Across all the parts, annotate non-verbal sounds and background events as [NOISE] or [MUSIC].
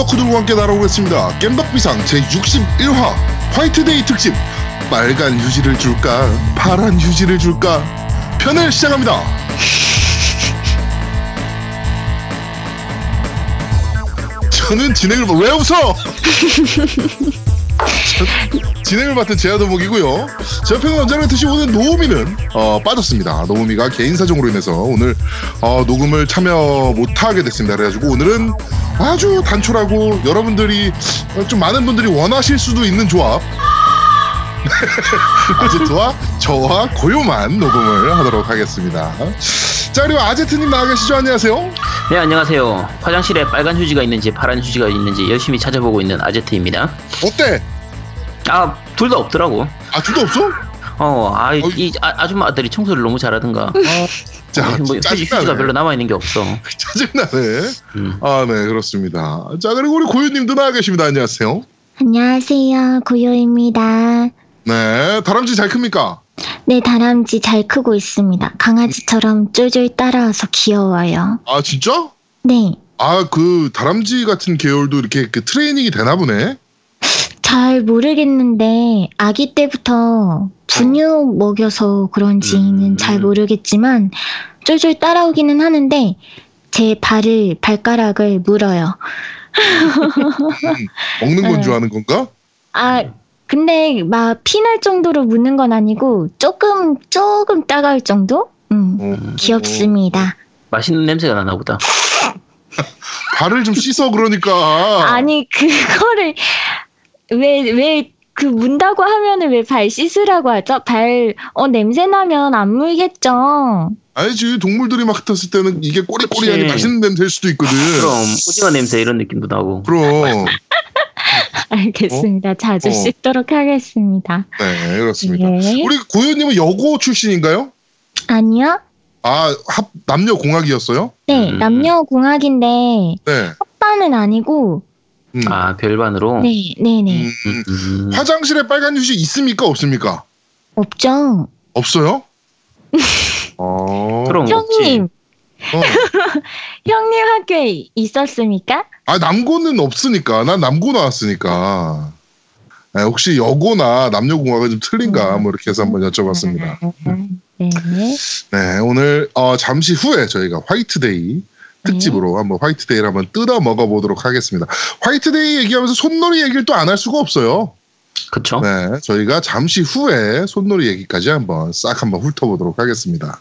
덕후들과 함께 날아오겠습니다. 겜덕비상 제61화 화이트데이 특집 빨간 휴지를 줄까 파란 휴지를 줄까 편을 시작합니다. [LAUGHS] 저는 진행을 뭐, 왜 웃어? 저- [LAUGHS] 진행을 맡은 제아도목이고요. 제 옆에는 언제나 그랬듯이 오늘 노우미는 어, 빠졌습니다. 노우미가 개인 사정으로 인해서 오늘 어, 녹음을 참여 못하게 됐습니다. 그래가지고 오늘은 아주 단촐하고 여러분들이 어, 좀 많은 분들이 원하실 수도 있는 조합 [LAUGHS] 아제트와 저와 고요만 녹음을 하도록 하겠습니다. 자 그리고 아제트님 나와 계시죠? 안녕하세요. 네 안녕하세요. 화장실에 빨간 휴지가 있는지 파란 휴지가 있는지 열심히 찾아보고 있는 아제트입니다. 어때? 아 둘 다 없더라고. 아 둘도 없어? 어, 아, 이, 어이. 이 아, 아줌마들이 청소를 너무 잘하든가. 자뭐 짜증나네. 별로 남아 있는 게 없어. [LAUGHS] 짜증나네. 음. 아, 네, 그렇습니다. 자, 그리고 우리 고유님도 나와 계십니다. 안녕하세요. 안녕하세요. 고요입니다. 네, 다람쥐 잘 큽니까? 네, 다람쥐 잘 크고 있습니다. 강아지처럼 쫄쫄 따라와서 귀여워요. 아, 진짜? 네, 아, 그 다람쥐 같은 계열도 이렇게 그 트레이닝이 되나 보네. 잘 모르겠는데 아기 때부터 분유 먹여서 그런지는 음. 잘 모르겠지만 쫄쫄 따라오기는 하는데 제 발을 발가락을 물어요. 먹는 건 네. 좋아하는 건가? 아, 근데 막 피날 정도로 무는 건 아니고 조금 조금 따가울 정도? 음, 어, 귀엽습니다. 맛있는 냄새가 나나 보다. 발을 좀 씻어 그러니까. 아니 그거를 왜 왜 그 문다고 하면은 왜 발 씻으라고 하죠? 발 어 냄새 나면 안 물겠죠. 아니지 동물들이 막 흩었을 때는 이게 꼬리꼬리하니 그치. 맛있는 냄새일 수도 있거든. 그럼 오징어 냄새 이런 느낌도 나고. 그럼. [LAUGHS] 알겠습니다. 자주 어. 씻도록 하겠습니다. 네, 그렇습니다. 네. 우리 고유님은 여고 출신인가요? 아니요. 아, 합 남녀 공학이었어요? 네 음. 남녀 공학인데 네. 오빠는 아니고 음. 아 별반으로. 네 네 네 음, 음. 화장실에 빨간 휴지 있습니까? 없습니까? 없죠. 없어요? [LAUGHS] 어. 그럼 형님 어. [LAUGHS] 형님 학교에 있었습니까? 아 남고는 없으니까 난 남고 나왔으니까 아, 혹시 여고나 남녀공학은 좀 틀린가 뭐 이렇게 해서 한번 여쭤봤습니다. 네. 네 오늘 어, 잠시 후에 저희가 화이트데이 특집으로 한번 화이트데이를 한번 뜯어 먹어보도록 하겠습니다. 화이트데이 얘기하면서 손놀이 얘기를 또 안 할 수가 없어요. 그쵸? 네 저희가 잠시 후에 손놀이 얘기까지 한번 싹 한번 훑어보도록 하겠습니다.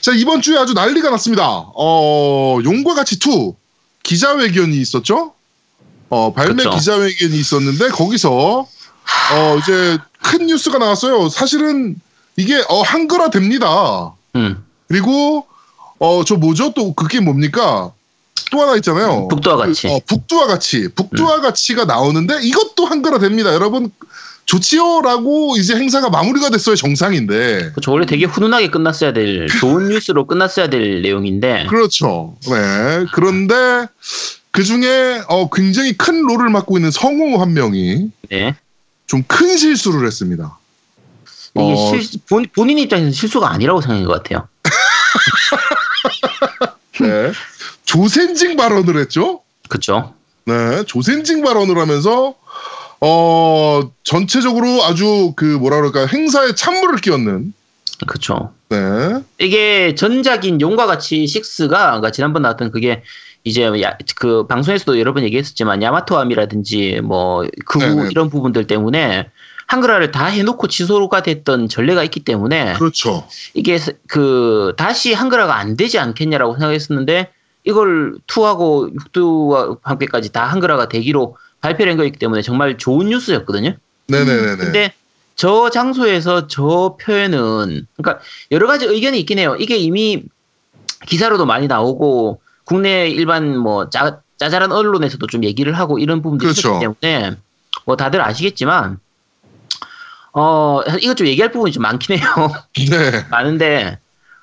자 이번 주에 아주 난리가 났습니다. 어 용과 같이 2 기자회견이 있었죠. 어 발매 그쵸. 기자회견이 있었는데 거기서 어 이제 큰 뉴스가 나왔어요. 사실은 이게 어 한글화 됩니다. 음. 그리고 어 저 뭐죠 또 그게 뭡니까? 또 하나 있잖아요. 북두와 같이. 그, 어, 북두와 같이. 북두와 같이가 나오는데 이것도 한글화 됩니다. 여러분 좋지요라고 이제 행사가 마무리가 됐어요. 정상인데. 그쵸 원래 되게 훈훈하게 끝났어야 될 좋은 [LAUGHS] 뉴스로 끝났어야 될 내용인데. 그렇죠. 네. 그런데 그 중에 어, 굉장히 큰 롤을 맡고 있는 성우 한 명이 네. 좀 큰 실수를 했습니다. 이게 어, 실, 본, 본인 입장에서는 실수가 아니라고 생각한 것 같아요. [LAUGHS] 네. 조센징 발언을 했죠. 그쵸? 네. 조센징 발언을 하면서 어, 전체적으로 아주 그 뭐라 그럴까 행사에 찬물을 끼얹는 그쵸? 네. 이게 전작인 용과 같이 6가 그러니까 지난번 나왔던 그게 이제 야, 그 방송에서도 여러 번 얘기했었지만 야마토함이라든지 뭐 그부 네네. 이런 부분들 때문에 한글화를 다 해놓고 취소가 됐던 전례가 있기 때문에 그렇죠. 이게 스- 그 다시 한글화가 안 되지 않겠냐라고 생각했었는데 이걸 2하고 6두와 함께까지 다 한글화가 되기로 발표를 한 거였기 때문에 정말 좋은 뉴스였거든요. 네네네네. 근데 저 장소에서 저 표현은 그러니까 여러 가지 의견이 있긴 해요. 이게 이미 기사로도 많이 나오고 국내 일반 뭐 짜, 짜잘한 언론에서도 좀 얘기를 하고 이런 부분들이 그렇죠. 있었기 때문에 뭐 다들 아시겠지만 어 이것 좀 얘기할 부분이 좀 많긴 해요. [LAUGHS] 네. [LAUGHS] 많은데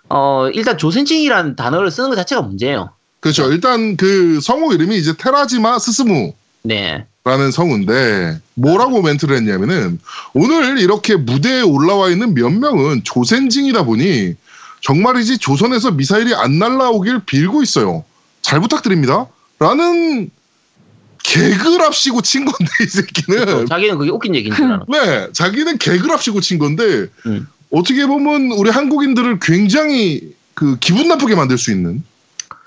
어 일단 조센칭이라는 단어를 쓰는 것 자체가 문제예요. 그렇죠. 일단 그 성우 이름이 이제 테라지마 스스무. 네. 라는 성우인데 뭐라고 멘트를 했냐면은 오늘 이렇게 무대에 올라와 있는 몇 명은 조센징이다 보니 정말이지 조선에서 미사일이 안 날라오길 빌고 있어요. 잘 부탁드립니다. 라는 개그랍시고 친 건데 이 새끼는 자기는 그게 웃긴 얘기인 줄 알아. 네 자기는 개그랍시고 친 건데 음. 어떻게 보면 우리 한국인들을 굉장히 그 기분 나쁘게 만들 수 있는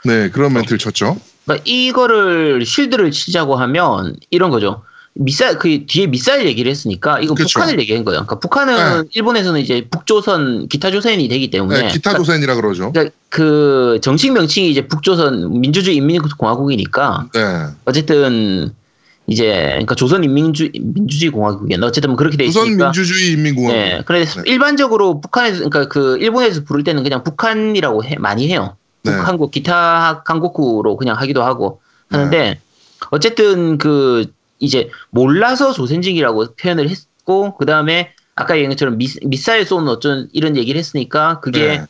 네 그런 멘트를 쳤죠. 그러니까 이거를 실드를 치자고 하면 이런 거죠. 미사일 그 뒤에 미사일 얘기를 했으니까 이건 그쵸. 북한을 얘기한 거예요. 그러니까 북한은 일본에서는 이제 북조선 기타 조선이 되기 때문에 네, 기타 조선이라 그러죠. 그러니까 그 정식 명칭이 이제 북조선 민주주의 인민공화국이니까 네 어쨌든 이제 그러니까 조선 인민주 민주주의 공화국이었나 어쨌든 뭐 그렇게 돼 조선 있으니까 민주주의 인민공화국. 네. 그래서 네. 일반적으로 북한에서 그러니까 그 일본에서 부를 때는 그냥 북한이라고 해- 많이 해요. 네. 북한국 기타 한국구로 그냥 하기도 하고 하는데 네. 어쨌든 그 이제 몰라서 조선직이라고 표현을 했고 그 다음에 아까 얘기한 것처럼 미, 미사일 쏘는 어쩐 이런 얘기를 했으니까 그게 네.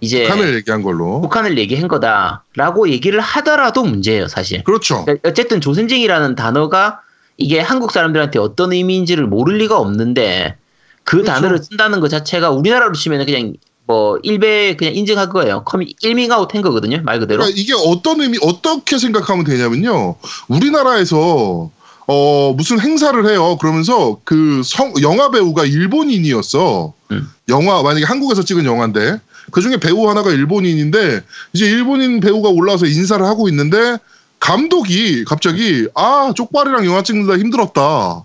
이제 북한을 얘기한 걸로. 북한을 얘기한 거다라고 얘기를 하더라도 문제예요 사실. 그렇죠. 그러니까 어쨌든 조선직이라는 단어가 이게 한국 사람들한테 어떤 의미인지를 모를 리가 없는데 그 그렇죠. 단어를 쓴다는 것 자체가 우리나라로 치면 그냥 뭐 일배 그냥 인증할 거예요. 커미 일밍아웃 한 거거든요 말 그대로. 그러니까 이게 어떤 의미 어떻게 생각하면 되냐면요. 우리나라에서 어 무슨 행사를 해요. 그러면서 그 성, 영화 배우가 일본인이었어. 음. 영화 만약에 한국에서 찍은 영화인데 그 중에 배우 하나가 일본인인데 이제 일본인 배우가 올라와서 인사를 하고 있는데 감독이 갑자기 아 쪽발이랑 영화 찍는다 힘들었다.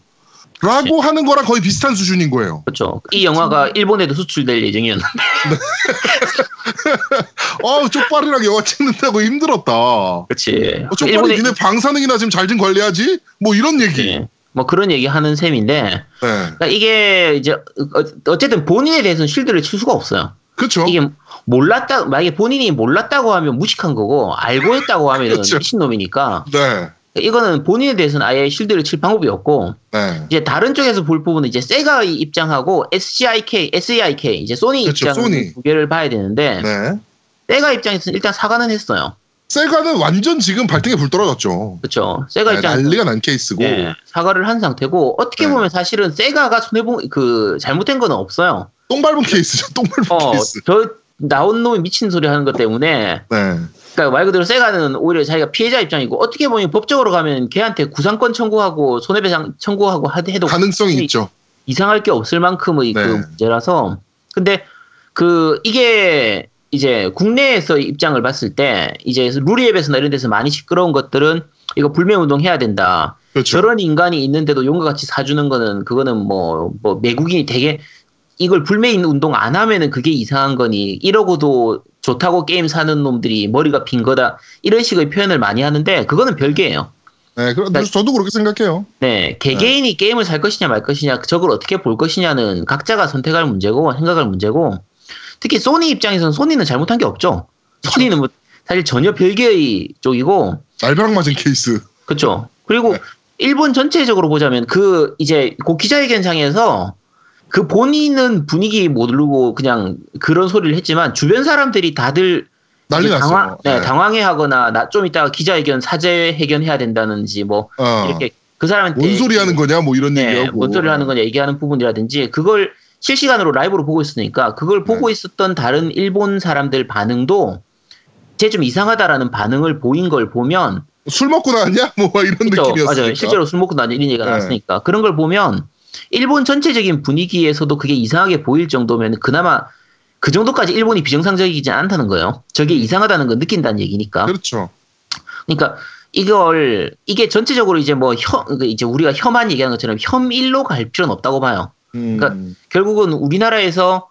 라고 하는 거랑 거의 비슷한 수준인 거예요. 그렇죠. 이 영화가 일본에도 수출될 예정이었는데. [LAUGHS] [LAUGHS] [LAUGHS] 아, 쪽발이랑 영화 찍는다고 힘들었다. 어, 그렇지. 쪽발이 일본에 니네 방사능이나 지금 잘 좀 관리하지? 뭐 이런 얘기. 예. 뭐 그런 얘기 하는 셈인데 네. 그러니까 이게 이제 어- 어쨌든 본인에 대해서는 실드를 칠 수가 없어요. 그렇죠. 이게 몰랐다 만약에 본인이 몰랐다고 하면 무식한 거고 알고 했다고 하면 [LAUGHS] 그렇죠. 미친놈이니까 네. 이거는 본인에 대해서는 아예 실드를 칠 방법이 없고 네. 이제 다른 쪽에서 볼 부분은 이제 세가 입장하고 SCIK, SEIK 이제 소니 그렇죠, 입장 소니. 두 개를 봐야 되는데 네. 세가 입장에서는 일단 사과는 했어요. 세가는 완전 지금 발등에 불 떨어졌죠. 그렇죠. 세가 네, 입장에서 난리가 난 케이스고. 예, 사과를 한 상태고 어떻게 네. 보면 사실은 세가가 손해본 그 잘못된 건 없어요. 똥 밟은 케이스죠. 똥 밟은 어, 케이스. 저 나온 놈이 미친 소리 하는 것 때문에 네. 그러니까 말 그대로 세가는 오히려 자기가 피해자 입장이고 어떻게 보면 법적으로 가면 걔한테 구상권 청구하고 손해배상 청구하고 하- 해도 가능성이 이- 있죠. 이상할 게 없을 만큼의 네. 그 문제라서 근데 그 이게 이제 국내에서 입장을 봤을 때 이제 루리앱에서나 이런 데서 많이 시끄러운 것들은 이거 불매운동 해야 된다. 그렇죠. 저런 인간이 있는데도 용과 같이 사주는 거는 그거는 뭐, 뭐 외국인이 되게 이걸 불매 운동 안 하면은 그게 이상한 거니 이러고도 좋다고 게임 사는 놈들이 머리가 빈 거다 이런 식의 표현을 많이 하는데 그거는 별개예요. 네, 그럼 그러니까- 저도 그렇게 생각해요. 네, 개개인이 게임을 살 것이냐 말 것이냐 저걸 어떻게 볼 것이냐는 각자가 선택할 문제고 생각할 문제고 특히 소니 입장에서는 소니는 잘못한 게 없죠. 소니는 뭐 사실 전혀 별개의 쪽이고 날벼락 맞은 케이스. 그렇죠. 그리고 네. 일본 전체적으로 보자면 그 이제 그 기자회견장에서 그 본인은 분위기 모르고 그냥 그런 소리를 했지만 주변 사람들이 다들 난리 이제 났어요. 당황, 네, 네. 당황해하거나 나 좀 이따가 기자회견 사죄 회견 해야 된다는지 뭐 어. 이렇게 그 사람한테 뭔 소리 하는 거냐 뭐 이런 네, 얘기하고. 뭔 소리를 하는 거냐 얘기하는 부분이라든지 그걸 실시간으로 라이브로 보고 있으니까 그걸 보고 네. 있었던 다른 일본 사람들 반응도 쟤 좀 이상하다라는 반응을 보인 걸 보면 술 먹고 나왔냐? 뭐 이런 그쵸, 느낌이었으니까. 맞아요. 실제로 술 먹고 나니 이런 얘기가 네. 나왔으니까 그런 걸 보면 일본 전체적인 분위기에서도 그게 이상하게 보일 정도면 그나마 그 정도까지 일본이 비정상적이지 않다는 거예요. 저게 이상하다는 걸 느낀다는 얘기니까. 그렇죠. 그러니까 이걸 이게 전체적으로 이제 뭐 혐, 그 이제 우리가 혐한 얘기하는 것처럼 혐일로 갈 필요는 없다고 봐요. 음. 그러니까 결국은 우리나라에서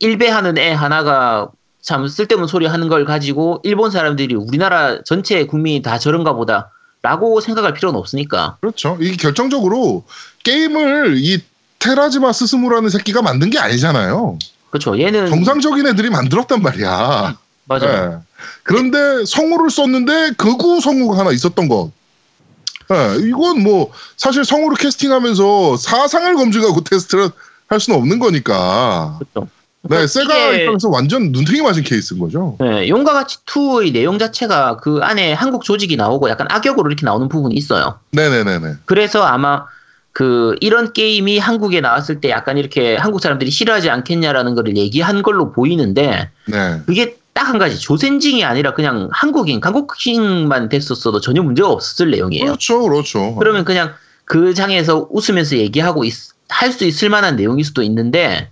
일배하는 애 하나가 참 쓸데없는 소리 하는 걸 가지고 일본 사람들이 우리나라 전체 국민이 다 저런가 보다 라고 생각할 필요는 없으니까. 그렇죠. 이게 결정적으로 게임을 이 테라지마 스스무라는 새끼가 만든 게 아니잖아요. 그렇죠. 얘는 정상적인 애들이 만들었단 말이야. 맞아요. 네. 그런데 성우를 썼는데 극우 성우가 하나 있었던 것. 네, 이건 뭐 사실 성우를 캐스팅하면서 사상을 검증하고 테스트를 할 수는 없는 거니까. 그렇죠. 네, 세가 이게- 입장에서 완전 눈탱이 맞은 케이스인 거죠. 네, 용과 같이 2의 내용 자체가 그 안에 한국 조직이 나오고 약간 악역으로 이렇게 나오는 부분이 있어요. 네네네네. 그래서 아마 그 이런 게임이 한국에 나왔을 때 약간 이렇게 한국 사람들이 싫어하지 않겠냐라는 거를 얘기한 걸로 보이는데 네. 그게 딱 한 가지 조센징이 아니라 그냥 한국인, 한국인만 됐었어도 전혀 문제가 없었을 내용이에요. 그렇죠, 그렇죠. 그러면 그냥 그 장에서 웃으면서 얘기하고 할 수 있을 만한 내용일 수도 있는데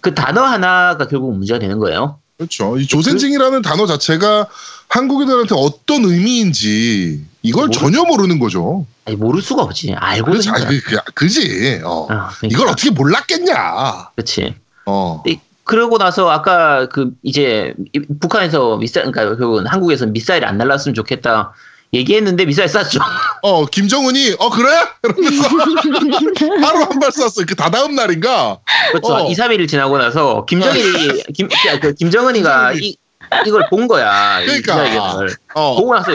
그 단어 하나가 결국 문제가 되는 거예요. 그렇죠. 이 조센징이라는 단어 자체가 한국인들한테 어떤 의미인지 이걸 모르- 전혀 모르는 거죠. 아니, 모를 수가 없지. 알고도 그렇지. 아니, 그, 그, 그 지. 어. 어, 그러니까. 이걸 어떻게 몰랐겠냐. 그렇지. 어. 근데 그러고 나서 아까 그 이제 이- 북한에서 미사일 그러니까 결국은 한국에서 미사일이 안 날랐으면 좋겠다 얘기했는데 미사일 쐈죠. [LAUGHS] 어, 김정은이, 어, 그래? 이러면서 [LAUGHS] 바로 한 발 쐈어요. 그 다다음 날인가? 그렇죠. 어. 2, 3일 지나고 나서 김정일이 김, 야, 그 김정은이가 이, 이걸 본 거야. 이 그러니까. 미사일을. 어, 보고 나서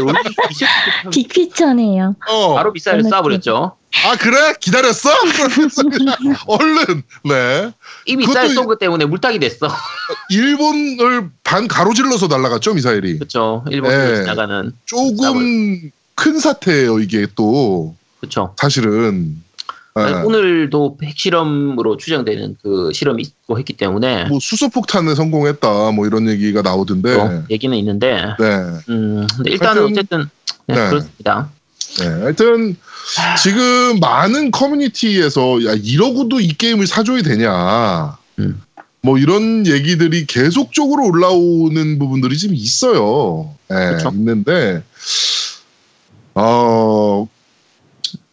미사일 빅피처네요. 어. 바로 미사일을 쏴버렸죠. 아, 그래? 기다렸어? [LAUGHS] 얼른, 네. 이 미사일 쏜 것 때문에 물타기 됐어. [LAUGHS] 일본을 반 가로질러서 날아갔죠, 미사일이. 그렇죠. 일본 네. 에 지나가는. 조금 큰 사태예요, 이게 또. 그렇죠. 사실은. 예. 오늘도 핵실험으로 추정되는 그 실험이 있고 했기 때문에 뭐 수소폭탄에 성공했다, 뭐 이런 얘기가 나오던데. 또 얘기는 있는데 네. 음, 근데 일단은 하여튼- 어쨌든 네, 네. 그렇습니다. 네. 하여튼, 지금 많은 커뮤니티에서, 야, 이러고도 이 게임을 사줘야 되냐. 음. 뭐 이런 얘기들이 계속적으로 올라오는 부분들이 지금 있어요. 예, 그쵸. 있는데, 어,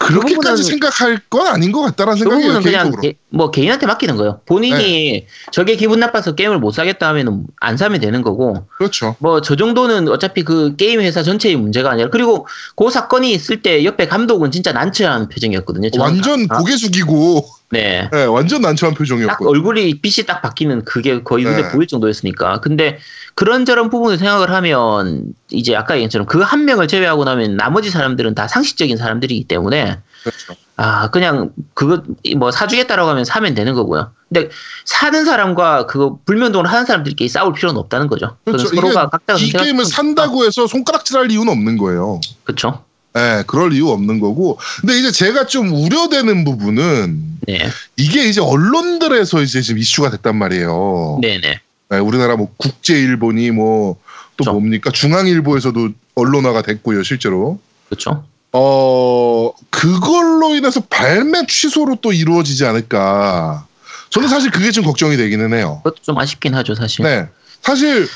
그렇게까지 생각할 건 아닌 것 같다라는 그 생각이에요, 부분은 그냥. 네. 개, 뭐 개인한테 맡기는 거예요. 본인이 저게 기분 나빠서 게임을 못 사겠다 하면 안 사면 되는 거고 그렇죠. 뭐 저 정도는 어차피 그 게임 회사 전체의 문제가 아니라 그리고 그 사건이 있을 때 옆에 감독은 진짜 난처한 표정이었거든요. 완전 아, 고개 숙이고, 네. 예, 완전 난처한 딱 표정이었고. 얼굴이 빛이 딱 바뀌는 그게 거의 눈에 네. 보일 정도였으니까. 근데 그런저런 부분을 생각을 하면 이제 아까 얘기한 것처럼 그 한 명을 제외하고 나면 나머지 사람들은 다 상식적인 사람들이기 때문에 그렇죠. 아 그냥 그거 뭐 사주겠다라고 하면 사면 되는 거고요. 근데 사는 사람과 그거 불면동을 하는 사람들끼리 싸울 필요는 없다는 거죠. 그렇죠. 서로가 각자가 이 게임을 산다고 해서 손가락질할 이유는 없는 거예요. 그렇죠. 예, 그럴 이유 없는 거고. 근데 이제 제가 좀 우려되는 부분은 네, 이게 이제 언론들에서 이제 지금 이슈가 됐단 말이에요. 네, 네. 예, 우리나라 뭐 국제일보니 뭐또 그렇죠. 뭡니까 중앙일보에서도 언론화가 됐고요, 실제로. 그렇죠. 어 그걸로 인해서 발매 취소로 또 이루어지지 않을까. 저는 사실 그게 좀 걱정이 되기는 해요. 그것도 좀 아쉽긴 하죠, 사실. 네, 사실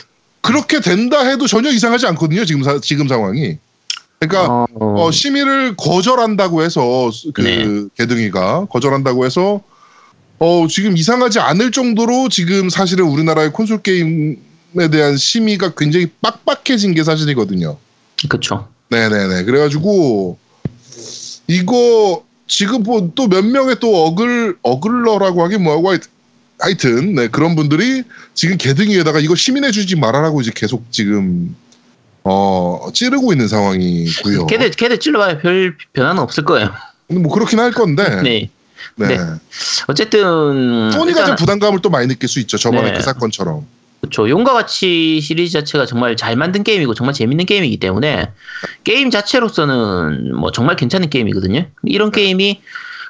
그렇게 된다 해도 전혀 이상하지 않거든요, 지금 사- 지금 상황이. 그러니까 어, 어, 심의를 거절한다고 해서 그 네. 개등이가 거절한다고 해서 어, 지금 이상하지 않을 정도로 지금 사실은 우리나라의 콘솔 게임에 대한 심의가 굉장히 빡빡해진 게 사실이거든요. 그렇죠. 네네네. 그래가지고 이거 지금 뭐 또 몇 명의 또 어글 어글러라고 하긴 뭐하고 하여튼, 하여튼 네, 그런 분들이 지금 개등위에다가 이거 시민해주지 말아라고 이제 계속 지금 어 찌르고 있는 상황이고요. 걔들 걔들 찔러봐야 별 변화는 없을 거예요. 근데 뭐 그렇긴 할 건데. [LAUGHS] 네. 네. 네. 어쨌든 소니가 일단 좀 부담감을 또 많이 느낄 수 있죠. 저번에 네. 그 사건처럼. 그렇죠. 용과 같이 시리즈 자체가 정말 잘 만든 게임이고 정말 재밌는 게임이기 때문에 게임 자체로서는 뭐 정말 괜찮은 게임이거든요. 이런 네. 게임이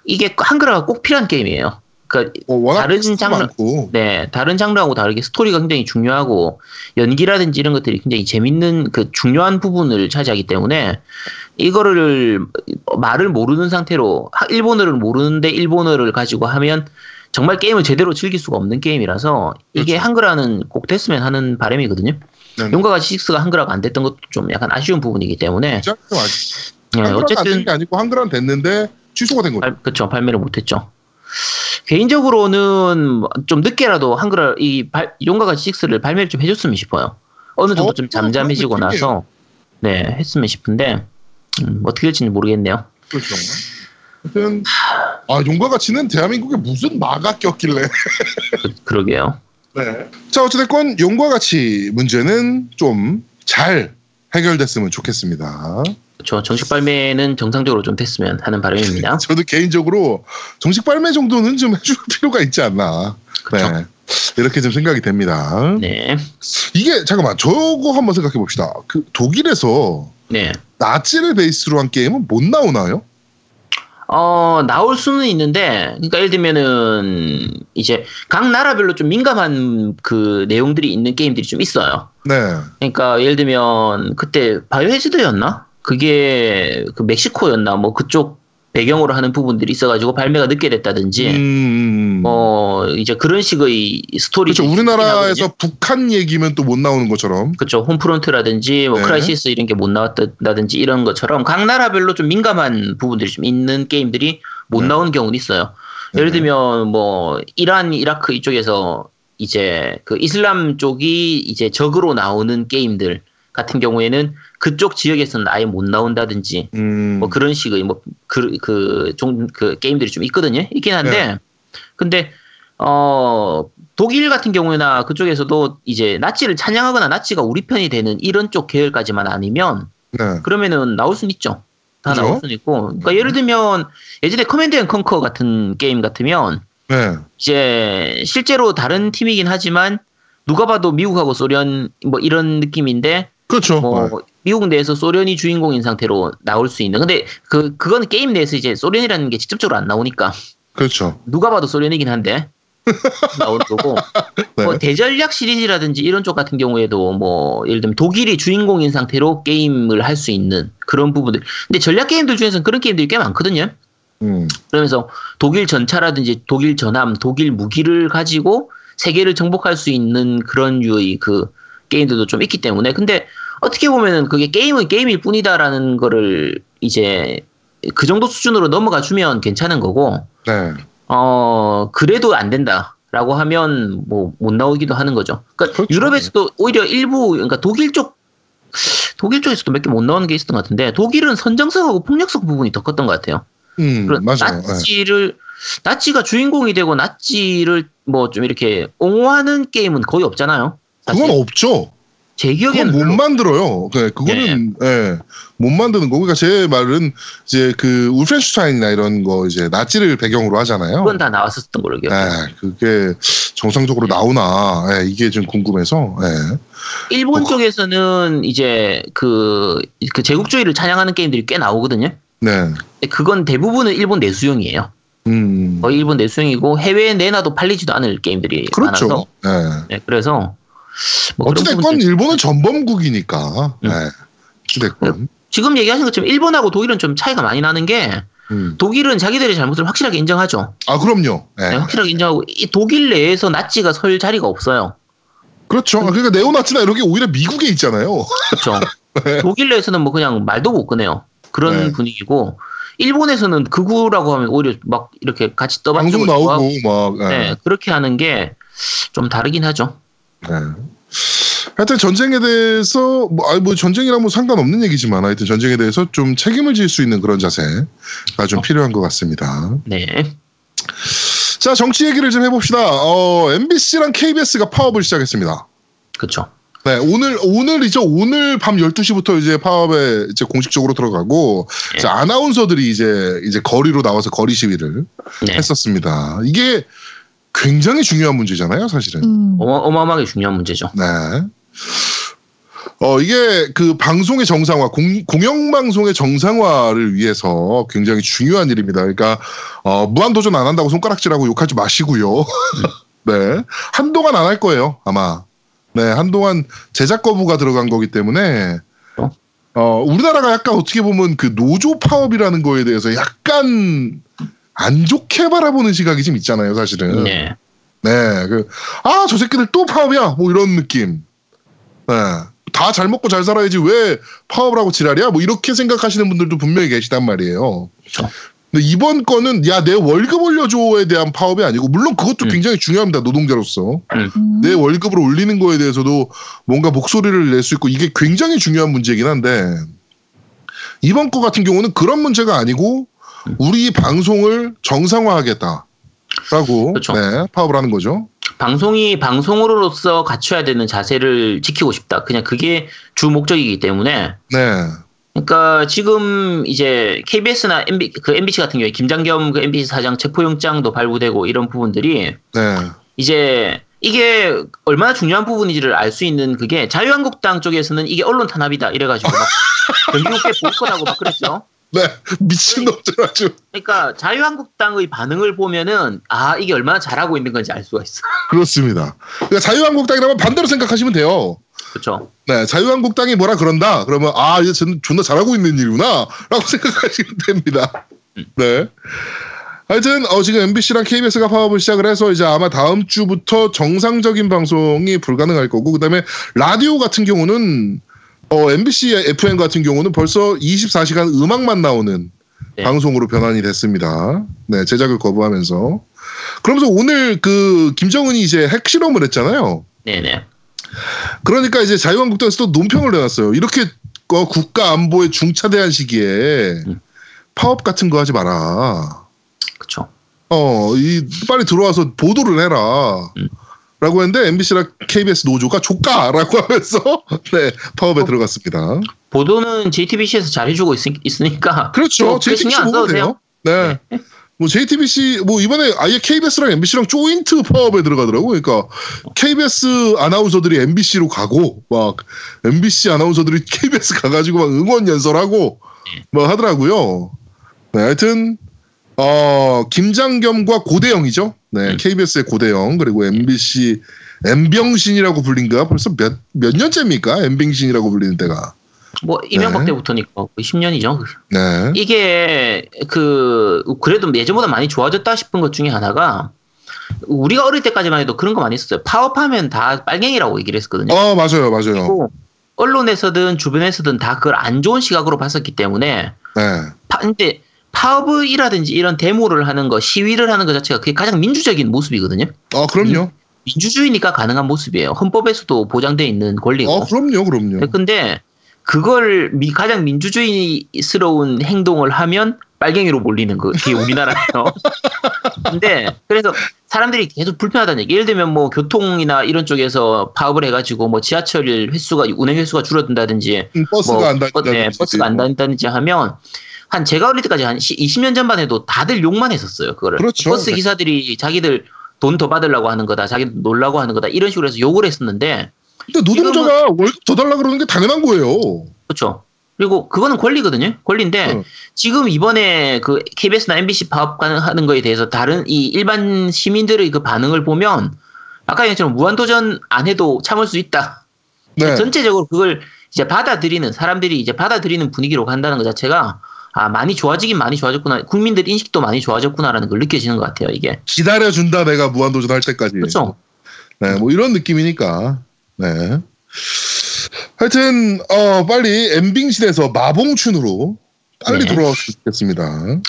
이게 한글화가 꼭 필요한 게임이에요. 그러니까 어, 워낙 다른 장르- 많고. 네, 다른 장르하고 다르게 스토리가 굉장히 중요하고 연기라든지 이런 것들이 굉장히 재밌는 그 중요한 부분을 차지하기 때문에 이거를 말을 모르는 상태로 하- 일본어를 모르는데 일본어를 가지고 하면 정말 게임을 제대로 즐길 수가 없는 게임이라서 이게 그렇죠. 한글화는 꼭 됐으면 하는 바람이거든요. 네. 용과 같이 6가 한글화가 안 됐던 것도 좀 약간 아쉬운 부분이기 때문에 진짜 좀 아쉽- 네, 한글화가 어쨌든 안 된 게 아니고 한글화는 됐는데 취소가 된 거죠. 발, 그쵸, 발매를 못했죠. 개인적으로는 좀 늦게라도 한글화, 이 발, 용과 같이 6를 발매를 좀 해줬으면 싶어요. 어느 정도 어, 좀 잠잠해지고 그런 나서, 네, 했으면 싶은데, 음, 어떻게 될지는 모르겠네요. 그렇죠. 하여튼 아 용과 가치는 대한민국에 무슨 마가 꼈길래. 그, 그러게요. 네. 자 어찌됐건 용과 가치 문제는 좀 잘 해결됐으면 좋겠습니다. 그쵸. 정식 발매는 정상적으로 좀 됐으면 하는 바람입니다. [LAUGHS] 저도 개인적으로 정식 발매 정도는 좀 해줄 필요가 있지 않나. 그쵸. 네. 이렇게 좀 생각이 됩니다. 네. 이게 잠깐만 저거 한번 생각해 봅시다. 그 독일에서 네. 나치를 베이스로 한 게임은 못 나오나요? 어, 나올 수는 있는데, 그러니까 예를 들면은, 이제, 각 나라별로 좀 민감한 그 내용들이 있는 게임들이 좀 있어요. 네. 그러니까 예를 들면, 그때 바이오헤즈드였나? 그게 그 멕시코였나? 뭐 그쪽 배경으로 하는 부분들이 있어가지고 발매가 늦게 됐다든지, 음. 뭐, 이제 그런 식의 스토리. 그렇죠. 우리나라에서 북한 얘기면 또 못 나오는 것처럼. 그렇죠. Homefront라든지 뭐 네. Crysis 이런 게 못 나왔다든지 이런 것처럼 각 나라별로 좀 민감한 부분들이 좀 있는 게임들이 못 네. 나오는 경우는 있어요. 예를 네. 들면 뭐 이란, 이라크 이쪽에서 이제 그 이슬람 쪽이 이제 적으로 나오는 게임들 같은 경우에는 그쪽 지역에서는 아예 못 나온다든지 음. 뭐 그런 식의 뭐그그종그 게임들이 좀 있거든요. 있긴 한데 네. 근데 어 독일 같은 경우나 그쪽에서도 이제 나치를 찬양하거나 나치가 우리 편이 되는 이런 쪽 계열까지만 아니면 네. 그러면은 나올 수는 있죠. 다 그죠? 나올 수는 있고. 그러니까 예를 들면 예전에 Command & Conquer 같은 게임 같으면 네. 이제 실제로 다른 팀이긴 하지만 누가 봐도 미국하고 소련 뭐 이런 느낌인데 그렇죠. 뭐 네. 미국 내에서 소련이 주인공인 상태로 나올 수 있는. 근데 그 그거는 게임 내에서 이제 소련이라는 게 직접적으로 안 나오니까 그렇죠. 누가 봐도 소련이긴 한데 [LAUGHS] 나오는 거고. 네. 뭐 대전략 시리즈라든지 이런 쪽 같은 경우에도 뭐 예를 들면 독일이 주인공인 상태로 게임을 할 수 있는 그런 부분들. 근데 전략 게임들 중에서는 그런 게임들이 꽤 많거든요. 음. 그러면서 독일 전차라든지 독일 전함, 독일 무기를 가지고 세계를 정복할 수 있는 그런 유의 그 게임들도 좀 있기 때문에 근데 어떻게 보면은 그게 게임은 게임일 뿐이다라는 거를 이제 그 정도 수준으로 넘어가 주면 괜찮은 거고 네. 어 그래도 안 된다라고 하면 뭐 못 나오기도 하는 거죠. 그러니까 그렇죠. 유럽에서도 오히려 일부 그러니까 독일 쪽 독일 쪽에서도 몇 개 못 나오는 게 있었던 것 같은데 독일은 선정성하고 폭력성 부분이 더 컸던 것 같아요. 음. 그런 맞아요. 네. 나치를 나치가 주인공이 되고 나치를 뭐 좀 이렇게 옹호하는 게임은 거의 없잖아요. 그건 없죠. 제 기억에는 못 만들어요. 네, 그거는 예, 못 만드는 거고. 그러니까 제 말은 이제 그 울펜슈타인이나 이런 거 이제 나치를 배경으로 하잖아요. 그건 다 나왔었던 걸로 기억해요. 예, 그게 정상적으로 나오나 예, 이게 좀 궁금해서. 예. 일본 어. 쪽에서는 이제 그, 그 제국주의를 찬양하는 게임들이 꽤 나오거든요. 네. 그건 대부분은 일본 내수용이에요. 음. 거의 일본 내수용이고 해외에 내놔도 팔리지도 않을 게임들이 많아서 그렇죠. 예. 네, 그래서 뭐 어찌됐건 부분들- 일본은 전범국이니까. 음. 예. 어찌됐건. 지금 얘기하신 것처럼 일본하고 독일은 좀 차이가 많이 나는 게 음. 독일은 자기들의 잘못을 확실하게 인정하죠. 아 그럼요. 예. 네, 확실하게 인정하고 이 독일 내에서 나치가 설 자리가 없어요. 그렇죠. 아, 그러니까 네오나치나 이런 게 오히려 미국에 있잖아요. 그렇죠. [LAUGHS] 독일 내에서는 뭐 그냥 말도 못 꺼내요. 그런 네. 분위기고 일본에서는 극우라고 하면 오히려 막 이렇게 같이 떠받치고 방송 나오고 막. 예. 네, 그렇게 하는 게 좀 다르긴 하죠. 네. 하여튼 전쟁에 대해서 뭐, 아니 뭐 전쟁이랑 뭐 상관없는 얘기지만 하여튼 전쟁에 대해서 좀 책임을 질 수 있는 그런 자세가 좀 필요한 것 같습니다. 네. 자 정치 얘기를 좀 해봅시다. 어, MBC랑 KBS가 파업을 시작했습니다. 그렇죠. 네, 오늘 오늘이죠. 오늘 밤 12시부터 이제 파업에 이제 공식적으로 들어가고 예. 자, 아나운서들이 이제 이제 거리로 나와서 거리 시위를 네. 했었습니다. 이게 굉장히 중요한 문제잖아요, 사실은. 음. 어마, 어마어마하게 중요한 문제죠. 네. 어, 이게 그 방송의 정상화, 공, 공영방송의 정상화를 위해서 굉장히 중요한 일입니다. 그러니까, 어, 무한도전 안 한다고 손가락질하고 욕하지 마시고요. [LAUGHS] 네. 한동안 안 할 거예요, 아마. 네, 한동안 제작 거부가 들어간 거기 때문에, 어? 어, 우리나라가 약간 어떻게 보면 그 노조 파업이라는 거에 대해서 약간 안 좋게 바라보는 시각이 좀 있잖아요, 사실은. 네. 네, 그, 아, 저 새끼들 또 파업이야! 뭐 이런 느낌. 네. 다 잘 먹고 잘 살아야지 왜 파업을 하고 지랄이야? 뭐 이렇게 생각하시는 분들도 분명히 계시단 말이에요. 그렇죠. 근데 이번 거는 야, 내 월급 올려줘에 대한 파업이 아니고, 물론 그것도 음. 굉장히 중요합니다, 노동자로서. 음. 내 월급을 올리는 거에 대해서도 뭔가 목소리를 낼 수 있고, 이게 굉장히 중요한 문제긴 한데, 이번 거 같은 경우는 그런 문제가 아니고, 우리 방송을 정상화하겠다. 라고, 그렇죠. 네, 파업을 하는 거죠. 방송이 방송으로서 갖춰야 되는 자세를 지키고 싶다. 그냥 그게 주 목적이기 때문에 네. 그러니까 지금 이제 KBS나 MB, 그 MBC 같은 경우에 김장겸 그 MBC 사장 체포영장도 발부되고 이런 부분들이 네. 이제 이게 얼마나 중요한 부분인지를 알 수 있는 그게 자유한국당 쪽에서는 이게 언론 탄압이다 이래가지고 막 [LAUGHS] 전국에 보이콧하고 막 그랬죠. 네, [LAUGHS] 미친놈들 아주. 그러니까 자유한국당의 반응을 보면은 아 이게 얼마나 잘하고 있는 건지 알 수가 있어. [LAUGHS] 그렇습니다. 그러니까 자유한국당이라면 반대로 생각하시면 돼요. 그렇죠. 네, 자유한국당이 뭐라 그런다. 그러면 아, 이제 존나 잘하고 있는 일이구나라고 [LAUGHS] 생각하시면 됩니다. 네. 하여튼 어, 지금 MBC랑 KBS가 파업을 시작을 해서 이제 아마 다음 주부터 정상적인 방송이 불가능할 거고 그다음에 라디오 같은 경우는 어, MBC FM 같은 경우는 벌써 24시간 음악만 나오는 네. 방송으로 변환이 됐습니다. 네, 제작을 거부하면서 그러면서 오늘 그 김정은이 이제 핵실험을 했잖아요. 네네. 그러니까 이제 자유한국당에서 또 논평을 내놨어요. 이렇게 어, 국가 안보에 중차대한 시기에 음. 파업 같은 거 하지 마라. 그렇죠. 어, 이 빨리 들어와서 보도를 해라. 음. 라고 했는데 MBC랑 KBS 노조가 조까라고 하면서 [LAUGHS] 네 파업에 어. 들어갔습니다. 보도는 JTBC에서 잘 해주고 있, 으니까 그렇죠. 뭐 JTBC 안 보면 돼요. 네. [LAUGHS] 뭐 JTBC 뭐 이번에 아예 KBS랑 MBC랑 조인트 파업에 들어가더라고. 그러니까 KBS 아나운서들이 MBC로 가고 막 MBC 아나운서들이 [LAUGHS] KBS 가가지고 막 응원 연설하고 뭐 하더라고요. 네, 하여튼 어 김장겸과 고대영이죠. 네, 음. KBS의 고대영 그리고 MBC 엠병신이라고 불린가 벌써 몇 몇 년째입니까? 엠병신이라고 불리는 때가. 뭐 이명박 네. 때부터니까 거의 10년이죠. 네. 이게 그 그래도 예전보다 많이 좋아졌다 싶은 것 중에 하나가 우리가 어릴 때까지만 해도 그런 거 많이 있었어요. 파업하면 다 빨갱이라고 얘기를 했거든요. 어 맞아요, 맞아요. 그리고 언론에서든 주변에서든 다 그걸 안 좋은 시각으로 봤었기 때문에 네. 파, 근데 파업이라든지 이런 데모를 하는 거, 시위를 하는 것 자체가 그게 가장 민주적인 모습이거든요. 어 그럼요. 민주주의니까 가능한 모습이에요. 헌법에서도 보장돼 있는 권리고. 어 그럼요, 그럼요. 근데 그걸 미- 가장 민주주의스러운 행동을 하면 빨갱이로 몰리는 거, 그게 우리나라예요. [LAUGHS] 근데 그래서 사람들이 계속 불편하다는 얘기. 예를 들면 뭐 교통이나 이런 쪽에서 파업을 해가지고 뭐 지하철 횟수가 운행 횟수가 줄어든다든지 음, 버스가 뭐안 버- 다닌다든지. 네, 버스가 안 다닌다든지 하면 한 제가 어릴 때까지 한 20년 전만 해도 다들 욕만 했었어요. 그거를 그렇죠. 버스 네. 기사들이 자기들 돈 더 받으려고 하는 거다, 자기들 놀라고 하는 거다 이런 식으로 해서 욕을 했었는데 근데 노동자가 월급 더 달라 그러는 게 당연한 거예요. 그렇죠. 그리고 그거는 권리거든요. 권리인데 응. 지금 이번에 그 KBS나 MBC 파업 하는 거에 대해서 다른 이 일반 시민들의 그 반응을 보면 아까 얘기했처럼 무한도전 안 해도 참을 수 있다. 네. 전체적으로 그걸 이제 받아들이는 사람들이 이제 받아들이는 분위기로 간다는 것 자체가 아 많이 좋아지긴 많이 좋아졌구나. 국민들 인식도 많이 좋아졌구나라는 걸 느껴지는 것 같아요. 이게 기다려준다 내가 무한도전 할 때까지. 그렇죠. 네, 뭐 이런 느낌이니까. 네. 하여튼 어 빨리 엠빙신에서 마봉춘으로 빨리 네. 돌아왔으면 좋겠습니다.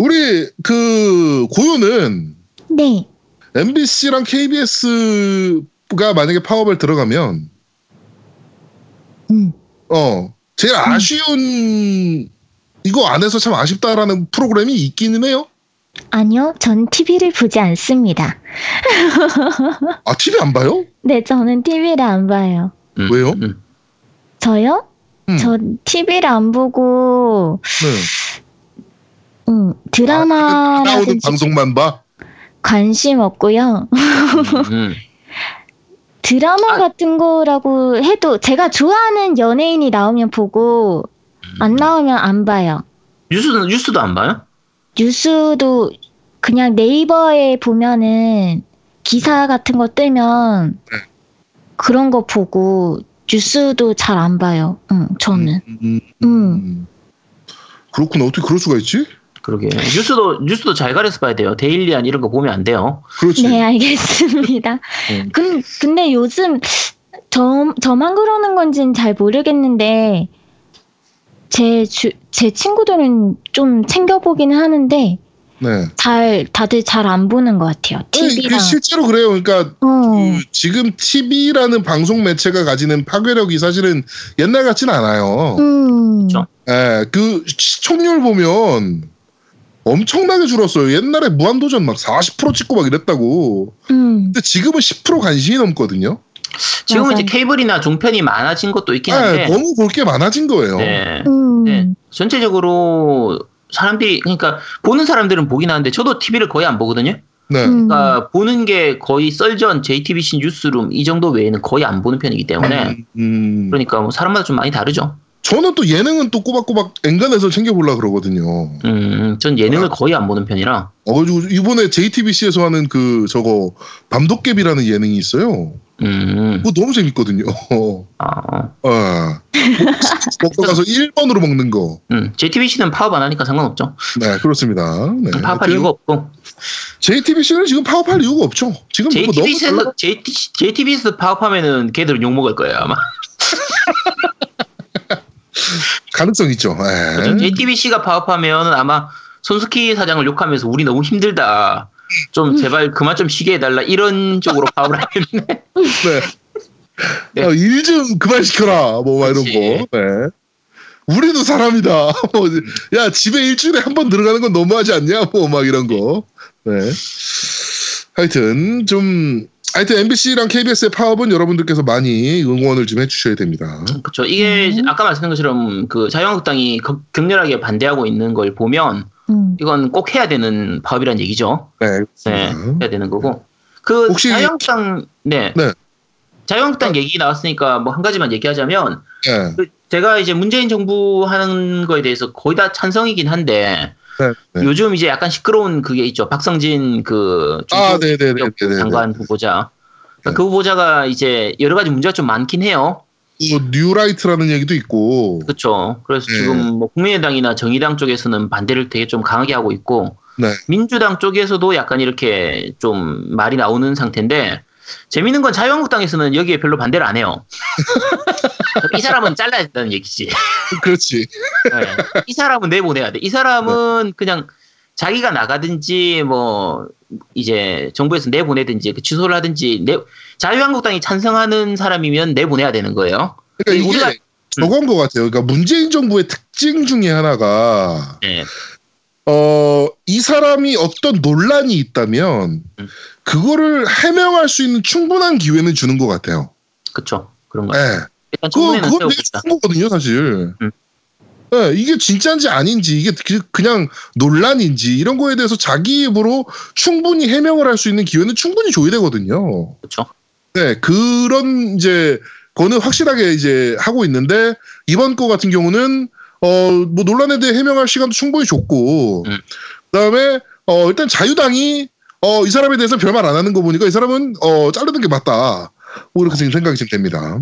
우리 그 고요는 네. MBC랑 KBS가 만약에 파업을 들어가면 음. 어 제일 아쉬운 이거 안 해서 참 아쉽다라는 프로그램이 있기는 해요. 아니요, 전 TV를 보지 않습니다. 아 TV 안 봐요? 네, 저는 TV를 안 봐요. 음, 왜요? 음. 저요? 음. 저 TV를 안 보고 네. 음, 나오는 드라마라든지 방송만 봐. 관심 없고요. 음. 드라마 아. 같은 거라고 해도 제가 좋아하는 연예인이 나오면 보고 안 나오면 안 봐요. 뉴스는 뉴스도 안 봐요? 뉴스도 그냥 네이버에 보면은 기사 같은 거 뜨면 네. 그런 거 보고 뉴스도 잘 안 봐요. 응, 저는. 음, 음. 그렇구나. 어떻게 그럴 수가 있지? 그러게 뉴스도 뉴스도 잘 가려서 봐야 돼요. 데일리안 이런 거 보면 안 돼요. 그렇지. 네, 알겠습니다. 음. [LAUGHS] 근, 근데 요즘 저, 저만 그러는 건지는 잘 모르겠는데 제, 주, 제 친구들은 좀 챙겨보기는 하는데 네. 잘 다들 잘 안 보는 것 같아요. 아니, 그 TV랑. 실제로 그래요. 그러니까 어, 그 지금 TV라는 방송 매체가 가지는 파괴력이 사실은 옛날 같진 않아요. 음, 그렇죠. 예, 그 시청률 보면 엄청나게 줄었어요. 옛날에 무한도전 막 40% 찍고 막 이랬다고. 음, 근데 지금은 10% 관심이 넘거든요. 지금은 맞아요. 이제 케이블이나 종편이 많아진 것도 있긴 예, 한데 너무 볼 게 많아진 거예요. 네. 음, 네. 전체적으로 사람들이 그러니까 보는 사람들은 보긴 하는데 저도 TV를 거의 안 보거든요. 네. 음, 그러니까 보는 게 거의 썰전, JTBC 뉴스룸 이 정도 외에는 거의 안 보는 편이기 때문에 음, 그러니까 뭐 사람마다 좀 많이 다르죠. 저는 또 예능은 또 꼬박꼬박 엔간해서 챙겨보려 그러거든요. 음, 전 예능을 거의 안 보는 편이라. 어, 가지고 이번에 JTBC에서 하는 그 저거 밤도깨비라는 예능이 있어요. 음, 그거 너무 재밌거든요. [LAUGHS] 아, 어. 먹고 가서 1번으로 먹는 거. 음, JTBC는 파업 안 하니까 상관없죠. 네, 그렇습니다. 네. 파업할 이유가 없고. JTBC는 지금 파업할 이유가 없죠. 지금 이거 너무 잘 JTBC에서, 나- JT, JTBC에서 파업하면은 걔들은 욕먹을 거예요, 아마. [LAUGHS] [LAUGHS] 가능성 있죠. 네. 그죠? JTBC가 파업하면 아마 손스키 사장을 욕하면서 우리 너무 힘들다. 좀 제발 그만 좀 쉬게 해달라. 이런 쪽으로 파업을 하겠네. [LAUGHS] 네. 네. 어, 일좀 그만 시켜라. 뭐, 막 이런. 거. 네. 우리도 사람이다. [LAUGHS] 뭐, 야, 집에 일주일에 한 번 들어가는 건 너무하지 않냐? 뭐, 막 이런 거. 네. 하여튼, 좀, 하여튼 MBC랑 KBS의 파업은 여러분들께서 많이 응원을 좀 해주셔야 됩니다. 그렇죠. 이게 음. 아까 말씀드린 것처럼 그 자유한국당이 극- 격렬하게 반대하고 있는 걸 보면 음. 이건 꼭 해야 되는 파업이란 얘기죠. 네. 네. 해야 되는 거고. 그 혹시- 자유한국당 네. 네. 자유한국당 얘기 나왔으니까 뭐 한 가지만 얘기하자면 네. 그 제가 이제 문재인 정부 하는 거에 대해서 거의 다 찬성이긴 한데 네. 네. 요즘 이제 약간 시끄러운 그게 있죠. 박성진 그 아, 네네네. 네네. 장관 후보자. 그러니까 네. 그 후보자가 이제 여러 가지 문제가 좀 많긴 해요. 뭐, 뉴라이트라는 얘기도 있고. 그렇죠. 그래서 네. 지금 뭐 국민의당이나 정의당 쪽에서는 반대를 되게 좀 강하게 하고 있고 네. 민주당 쪽에서도 약간 이렇게 좀 말이 나오는 상태인데 재밌는 건 자유한국당에서는 여기에 별로 반대를 안 해요. [LAUGHS] 이 사람은 잘라야 된다는 얘기지. 그렇지. 네. 이 사람은 내보내야 돼. 이 사람은 그냥 자기가 나가든지 뭐 이제 정부에서 내보내든지 그 취소를 하든지 내 자유한국당이 찬성하는 사람이면 내보내야 되는 거예요. 그러니까 이게 우리가- 저건 것 같아요. 그러니까 문재인 정부의 특징 중에 하나가 네. 어, 이 사람이 어떤 논란이 있다면 음. 그거를 해명할 수 있는 충분한 기회는 주는 것 같아요. 그쵸. 그런 거. 그거 청문회는 그건 되게. 좋은 거거든요, 사실. 음. 네, 이게 진짜인지 아닌지 이게 그- 그냥 논란인지 이런 거에 대해서 자기 입으로 충분히 해명을 할 수 있는 기회는 충분히 줘야 되거든요. 그쵸. 네, 그런 이제 거는 확실하게 이제 하고 있는데 이번 거 같은 경우는 어 뭐 논란에 대해 해명할 시간도 충분히 줬고 음. 그 다음에 어 일단 자유당이 어 이 사람에 대해서 별말 안 하는 거 보니까 이 사람은 어 자르는 게 맞다. 뭐 이렇게 생각이 좀 됩니다.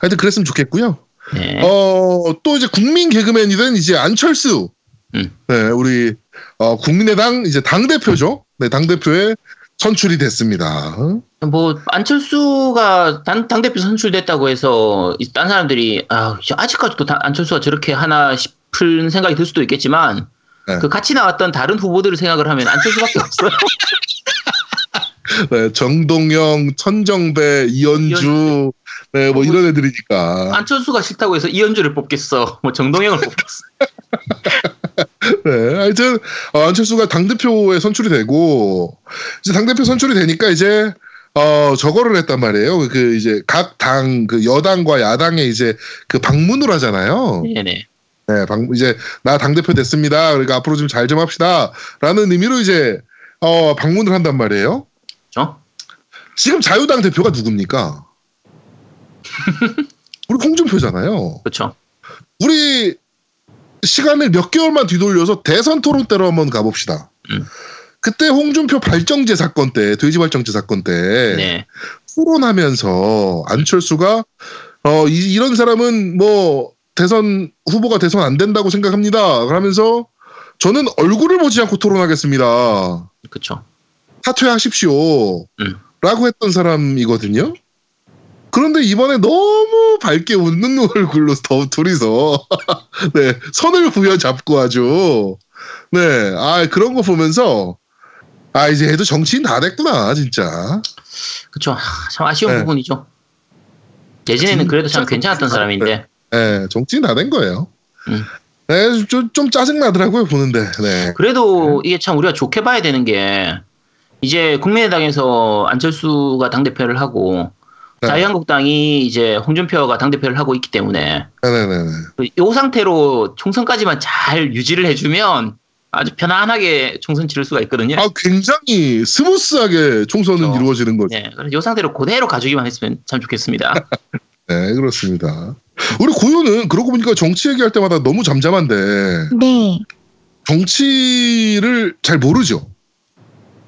하여튼 그랬으면 좋겠고요. 네. 어, 또 이제 국민 개그맨이 된 이제 안철수. 음. 네, 우리, 어, 국민의당 이제 당대표죠. 네, 당대표에 선출이 됐습니다. 뭐 안철수가 당, 당대표 선출됐다고 해서 이- 딴 사람들이 아, 아직까지도 다- 안철수가 저렇게 하나 싶은 생각이 들 수도 있겠지만 네. 그 같이 나왔던 다른 후보들을 생각을 하면 안철수밖에 없어요. [LAUGHS] 네, 정동영, 천정배, 이현주, 네, 뭐 이런 애들이니까. 안철수가 싫다고 해서 이현주를 뽑겠어. 뭐 정동영을 [LAUGHS] 뽑겠어. 네, 하여튼, 어, 안철수가 당 대표에 선출이 되고, 이제 당 대표 선출이 되니까 이제, 어, 저거를 했단 말이에요. 그 이제 각 당, 그 여당과 야당에 이제 그 방문을 하잖아요. 네네. 네, 방, 이제 나 당 대표 됐습니다. 그러니까 앞으로 좀 잘좀 합시다. 라는 의미로 이제, 어, 방문을 한단 말이에요. 그렇죠? 지금 자유당 대표가 누굽니까? [LAUGHS] 우리 홍준표잖아요. 그렇죠. 우리 시간을 몇 개월만 뒤돌려서 대선 토론 때로 한번 가봅시다. 음. 그때 홍준표 발정제 사건 때, 돼지 발정제 사건 때 네. 토론하면서 안철수가 어 이, 이런 사람은 뭐 대선 후보가 대선 안 된다고 생각합니다. 그러면서 저는 얼굴을 보지 않고 토론하겠습니다. 그렇죠. 사퇴하십시오. 음. 라고 했던 사람이거든요. 그런데 이번에 너무 밝게 웃는 얼굴로 [LAUGHS] 더 둘이서 [LAUGHS] 네 선을 부여잡고 아주 네아 그런 거 보면서 아 이제 애도 정치인 다 됐구나 진짜 그렇죠. 하, 참 아쉬운 네. 부분이죠. 예전에는 그래도 참 괜찮았던 사람인데. 네 정치인 다 된 거예요. 음. 네 좀 좀 짜증 나더라고요 보는데 네 그래도 이게 참 우리가 좋게 봐야 되는 게 이제 국민의당에서 안철수가 당대표를 하고 네. 자유한국당이 이제 홍준표가 당대표를 하고 있기 때문에 네네네 이 상태로 총선까지만 잘 유지를 해주면 아주 편안하게 총선 치를 수가 있거든요. 아 굉장히 smooth하게 총선은 그렇죠. 이루어지는 거죠. 네, 그래서 이 상태로 그대로 가주기만 했으면 참 좋겠습니다. [LAUGHS] [LAUGHS] 네, 그렇습니다. 우리 고요는 그러고 보니까 정치 얘기할 때마다 너무 잠잠한데 네. 정치를 잘 모르죠.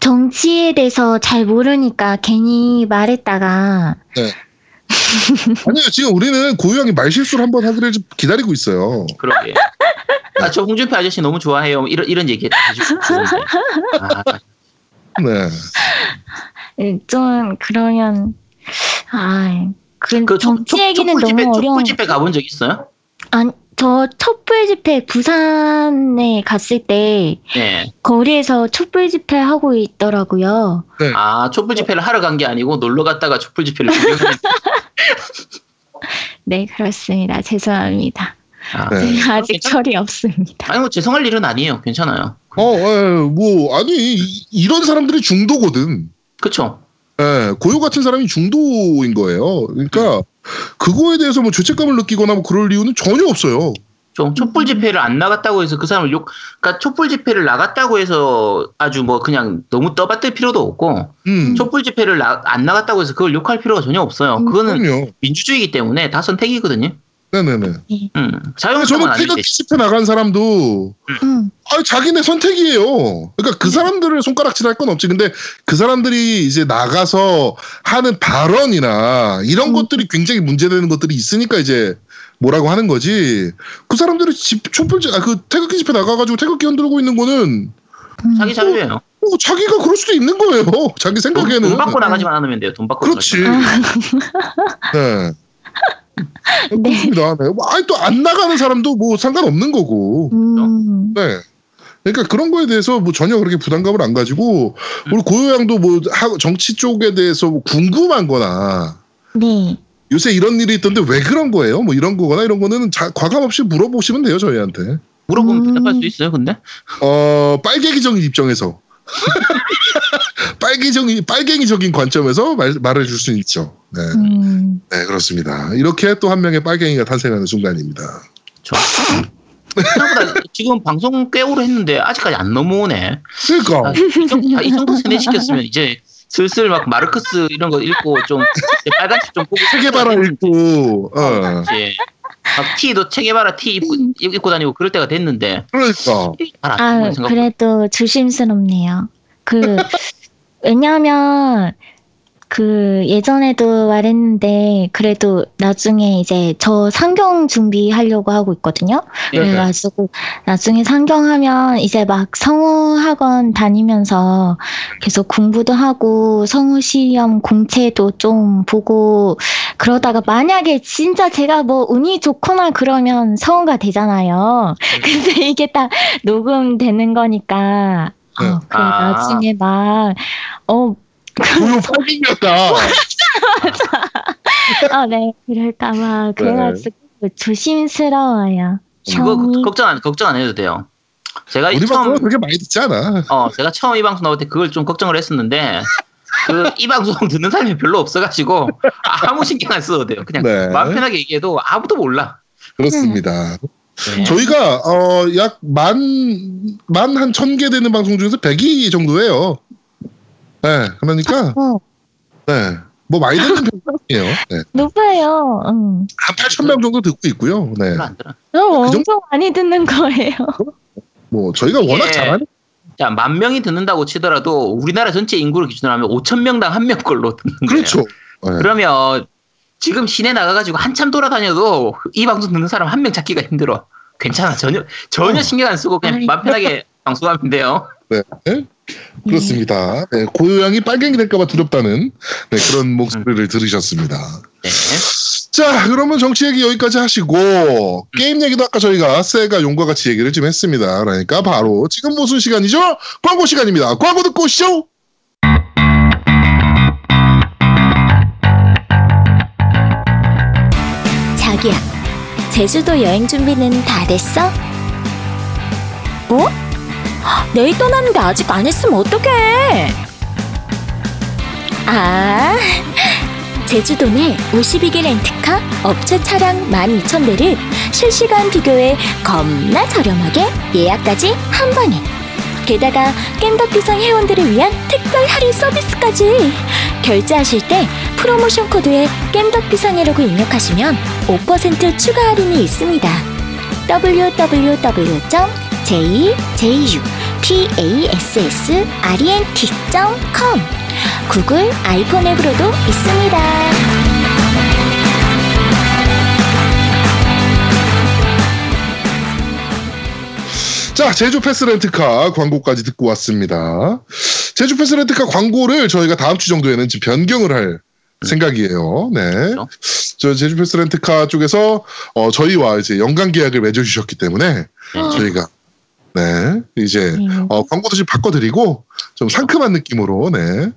정치에 대해서 잘 모르니까 괜히 말했다가 아니요, 지금 우리는 고요 형이 말실수를 한번 하기를 좀 기다리고 있어요. 그러게. 아, 저 홍준표 아저씨 너무 좋아해요. 이런 이런 얘기 해주고 좋은데. 아, 네. 예, 좀 그러면 아, 그, 그 촛- 정치 촛- 얘기는 촛불 집회, 너무 어려운. 촛불 집회 가본 적 있어요? 아니, 저 촛불 집회 부산에 갔을 때 네. 거리에서 촛불 집회 하고 있더라고요. 아, 촛불 집회를 하러 간 게 아니고 놀러 갔다가 촛불 집회를 [LAUGHS] 네, 그렇습니다. 죄송합니다. 아, 네. 아직 괜찮- 철이 없습니다. 아니 뭐 죄송할 일은 아니에요. 괜찮아요. 어, 에, 뭐 아니 이- 이런 사람들이 중도거든. 그쵸? 예, 고요 같은 사람이 중도인 거예요. 그러니까 그거에 대해서 뭐 죄책감을 느끼거나 뭐 그럴 이유는 전혀 없어요. 좀 촛불 집회를 안 나갔다고 해서 그 사람을 욕, 그러니까 촛불 집회를 나갔다고 해서 아주 뭐 그냥 너무 떠받들 필요도 없고 음, 촛불 집회를 나, 안 나갔다고 해서 그걸 욕할 필요가 전혀 없어요. 그거는 그럼요. 민주주의이기 때문에 다 선택이거든요. 네네네. 음, 근데 자유한국당은 저는 아닌데. 태극기 집회 나간 사람도 음, 아 자기네 선택이에요. 그러니까 그 사람들을 손가락질할 건 없지. 근데 그 사람들이 이제 나가서 하는 발언이나 이런 음. 것들이 굉장히 문제되는 것들이 있으니까 이제 뭐라고 하는 거지. 그 사람들이 집 촛불 집- 아, 그 태극기 집회 나가가지고 태극기 흔들고 있는 거는 음. 자기 자유예요. 뭐 자기가 그럴 수도 있는 거예요. [LAUGHS] 자기 돈, 생각에는. 돈 받고 나가지만 않으면 돼요. 돈 받고 그렇지. 네. 네. 그렇습니다. 네. 뭐, 아니 또 안 나가는 사람도 뭐 상관없는 거고. 음, 네. 그러니까 그런 거에 대해서 뭐 전혀 그렇게 부담감을 안 가지고 우리 고요양도 뭐 하- 정치 쪽에 대해서 뭐 궁금한거나 네. 요새 이런 일이 있던데 왜 그런 거예요? 뭐 이런 거거나 이런 거는 자- 과감 없이 물어보시면 돼요 저희한테. 물어보면 음. 대답할 수 있어요. 근데 어 빨갱이적인 입장에서 [LAUGHS] 빨갱이적인 빨갱이적인 관점에서 말, 말해줄 수 있죠. 네. 음, 네 그렇습니다. 이렇게 또 한 명의 빨갱이가 탄생하는 순간입니다. 저 생각보다 지금 방송 꽤 오래 했는데 아직까지 안 넘어오네. 그러니까 아, 이 정도, 아, 이 정도 세뇌 시켰으면 이제 슬슬 막 마르크스 이런 거 읽고 좀 빨간색 좀 보고 세계바라 읽고 어. 이제 막 티도 체계바라 티 입고, 입고 다니고 그럴 때가 됐는데 그러니까 아. 그래도 조심스럽네요. 그, 왜냐면, 그, 예전에도 말했는데, 그래도 나중에 이제 저 상경 준비하려고 하고 있거든요. 예. 그래가지고, 나중에 상경하면 이제 막 성우 학원 다니면서 계속 공부도 하고, 성우 시험 공채도 좀 보고, 그러다가 만약에 진짜 제가 뭐 운이 좋거나 그러면 성우가 되잖아요. 근데 이게 다 녹음되는 거니까, 어, 네. 그래, 아. 나중에 막, 어, 고요 빨갱이였다. [LAUGHS] 아, 네, 그럴까봐. 그래가지고 조심스러워요. 그거 형이. 걱- 걱정 안 걱정 안 해도 돼요. 제가 이 우리 처음 그렇게 많이 듣지 않아. 어 제가 처음 이 방송 나올 때 그걸 좀 걱정을 했었는데 그 이 방송 듣는 사람이 별로 없어가지고 아무 신경 안 써도 돼요. 그냥 네. 마음 편하게 얘기해도 아무도 몰라. 그렇습니다. 네. 저희가 어, 어약 만 만 한 천 개 되는 방송 중에서 100위 정도예요. 네, 그러니까 어, 네. 뭐 많이 듣는 [LAUGHS] 편이에요. 네. 높아요. 응. 한 8천 명 정도 듣고 있고요. 네. 들어. 너무 그 엄청 많이 듣는 거예요. 뭐 저희가 워낙 예. 잘하는 자, 만 명이 듣는다고 치더라도 우리나라 전체 인구를 기준으로 하면 5천 명당 한명 걸로 듣는 거예요. 그렇죠. 네. 그러면 지금 시내 나가가지고 한참 돌아다녀도 이 방송 듣는 사람 한 명 찾기가 힘들어. 괜찮아. 전혀 전혀 어. 신경 안 쓰고 그냥. 마음 편하게 [LAUGHS] 방송하면 돼요. 네. 네. 그렇습니다. 네, 고요양이 빨갱이 될까봐 두렵다는 네, 그런 목소리를 들으셨습니다. 네. 자, 그러면 정치 얘기 여기까지 하시고 게임 얘기도 아까 저희가 세가 용과 같이 얘기를 좀 했습니다. 그러니까 바로 지금 무슨 시간이죠? 광고 시간입니다. 광고 듣고 오시죠. 자기야, 제주도 여행 준비는 다 됐어? 뭐? 내일 떠나는데 아직 안 했으면 어떡해? 아, 제주도 내 52개 렌트카 업체 차량 12,000대를 실시간 비교해 겁나 저렴하게 예약까지 한 번에 게다가 깸덕비상 회원들을 위한 특별 할인 서비스까지. 결제하실 때 프로모션 코드에 깸덕비상이라고 입력하시면 5% 추가 할인이 있습니다. www.jjupassrent.com 구글 아이폰 앱으로도 있습니다. 자, 제주 패스 렌트카 광고까지 듣고 왔습니다. 제주 패스 렌트카 광고를 저희가 다음 주 정도에는 지금 변경을 할 생각이에요. 네. 그렇죠. 저 제주 패스 렌트카 쪽에서 어, 저희와 이제 연간 계약을 맺어주셨기 때문에 네. 저희가 네 이제 네. 어, 광고도 좀 바꿔드리고 좀 상큼한 느낌으로 네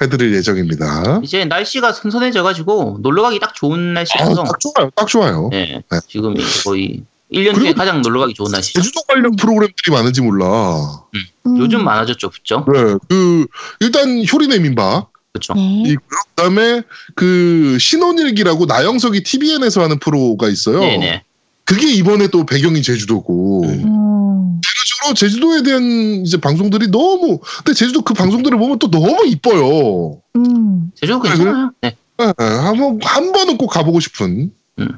해드릴 예정입니다. 이제 날씨가 선선해져가지고 놀러 가기 딱 좋은 아, 날씨라서 딱 좋아요, 딱 좋아요. 네, 네. 지금 거의 1년 중에 가장 놀러 가기 좋은 날씨죠. 제주도 관련 프로그램들이 많은지 몰라. 음. 요즘 많아졌죠, 그죠? 네, 그 일단 효리네 민박 그렇죠. 네. 그다음에 그 신혼일기라고 나영석이 TVN에서 하는 프로가 있어요. 네네. 그게 이번에 또 배경이 제주도고. 음. 음. 실제로 제주도에 대한 이제 방송들이 너무 근데 제주도 그 방송들을 보면 또 너무 이뻐요. 음. 제주 괜찮아요. 네. 네, 한 번 한 번은 꼭 가보고 싶은. 음.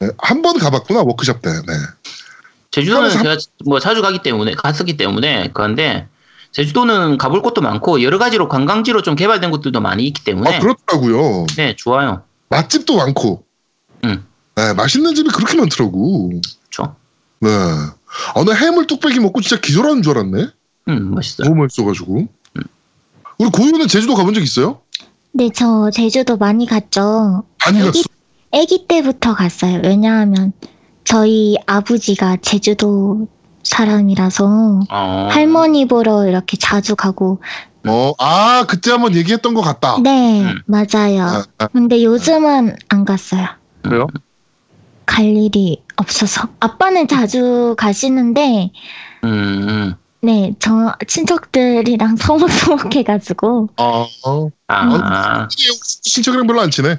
네, 한번 가봤구나 워크숍 때. 네. 제주도는 제가 뭐 자주 가기 때문에 갔었기 때문에 그런데 제주도는 가볼 곳도 많고 여러 가지로 관광지로 좀 개발된 곳들도 많이 있기 때문에 아 그렇더라고요. 네 좋아요. 맛집도 많고. 음. 네, 맛있는 집이 그렇게 많더라고. 그렇죠. 네. 아, 나 해물 뚝배기 먹고 진짜 기절하는 줄 알았네. 음 맛있어요. 너무 맛있어가지고. 우리 고유는 제주도 가본 적 있어요? 네, 저 제주도 많이 갔죠. 많이 여기- 갔어. 아기 때부터 갔어요. 왜냐하면 저희 아버지가 제주도 사람이라서 어, 할머니 보러 이렇게 자주 가고 어, 아 그때 한번 얘기했던 것 같다. 네 음. 맞아요. 아, 아, 근데 요즘은 안 갔어요. 그래요? 갈 일이 없어서 아빠는 자주 가시는데 음, 음. 네 저 친척들이랑 [LAUGHS] 서먹서먹해가지고 아, 어. 아, 친척이랑 별로 안 친해.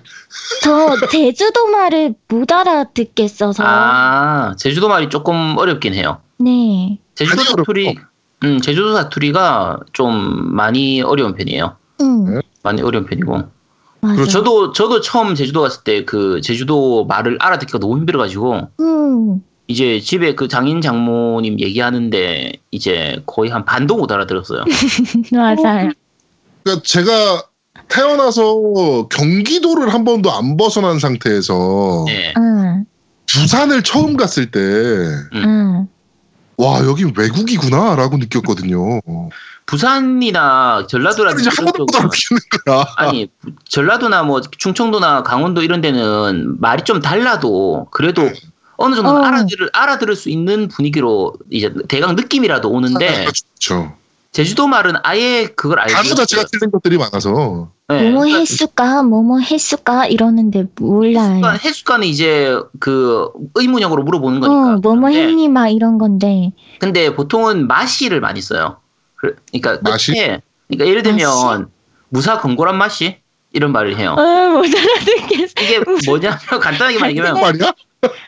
저 제주도 말을 못 알아듣겠어서 아 제주도 말이 조금 어렵긴 해요. 네 제주도 사투리, 음 제주도 사투리가 좀 많이 어려운 편이에요. 음, 네. 많이 어려운 편이고. 맞아요. 그리고 저도 저도 처음 제주도 갔을 때 그 제주도 말을 알아듣기가 너무 힘들어가지고 음, 이제 집에 그 장인 장모님 얘기하는데 이제 거의 한 반도 못 알아들었어요. [LAUGHS] 맞아요. 그러니까 제가 태어나서 경기도를 한 번도 안 벗어난 상태에서 네. 응, 부산을 처음 갔을 때, 응. 와, 여기 외국이구나 라고 느꼈거든요. 부산이나 전라도라든지 이제 한 이런 번도 못 쪽은. 아니 전라도나 뭐 충청도나 강원도 이런 데는 말이 좀 달라도 그래도 어느 정도 어. 알아들을 알아들을 수 있는 분위기로 이제 대강 느낌이라도 오는데 그렇죠. 제주도 말은 아예 그걸 알고 단어 자체가. 틀린 것들이 많아서. 네, 뭐뭐 했을까, 뭐뭐 했을까 이러는데 몰라요. 해수관, 해수관은 이제 그 의문형으로 물어보는 거니까. 어, 뭐뭐 그런데 했니 막 이런 건데. 근데 보통은 마시를 많이 써요. 그- 그러니까 마시? 끝에 그러니까 예를 들면 마시? 무사 건고란 마시 이런 말을 해요. 어, 못 알아듣겠어. 이게 뭐냐면 [LAUGHS] 간단하게 말하면 말이야?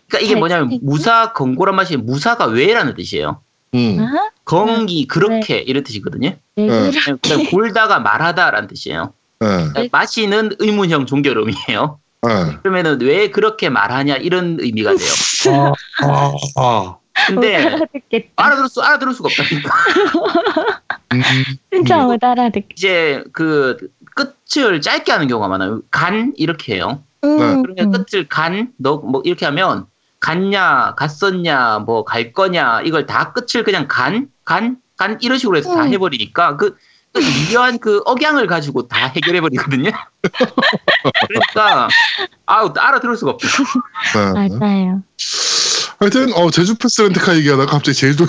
그러니까 이게 뭐냐면 무사 건고란 맛이 무사가 왜라는 뜻이에요. 응. 아? 건기 그렇게 이런 뜻이거든요. 왜 네. 그다음 골다가 말하다라는 뜻이에요. 네. 그러니까 마시는 의문형 종결음이에요. 네. 그러면은 왜 그렇게 말하냐 이런 의미가 돼요. 아, 아. 못 근데 알아듣겠다. 알아들을 수 알아들을 수가 없다니까. 음, 진짜 못 알아듣겠다. 이제 그 끝을 짧게 하는 경우가 많아요. 간 이렇게 해요. 음, 그러니까 끝을 간, 너 뭐 이렇게 하면 갔냐, 갔었냐, 뭐 갈 거냐 이걸 다 끝을 그냥 간, 간, 간 이런 식으로 해서 다 음. 해버리니까 그, 그 미묘한 그 억양을 가지고 다 해결해버리거든요. [LAUGHS] 그러니까 아우 알아들을 수가 없죠. 네. 맞아요. 하여튼 어, 제주 패스 렌트카 얘기하다가 갑자기 제주도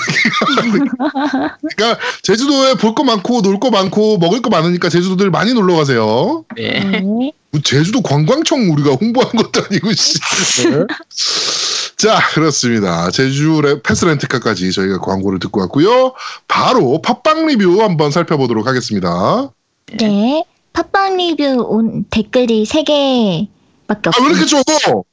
얘기가 [LAUGHS] 그러니까 제주도에 볼 거 많고 놀 거 많고 먹을 거 많으니까 제주도들 많이 놀러 가세요. 네. 네. 뭐 제주도 관광청 우리가 홍보한 것도 아니고 씨. 네. [LAUGHS] 자 그렇습니다. 제주 레, 패스 렌트카까지 저희가 광고를 듣고 왔고요. 바로 팟빵 리뷰 한번 살펴보도록 하겠습니다. 네. 팟빵 리뷰 온 댓글이 3개밖에 아왜 이렇게 없어요. 적어?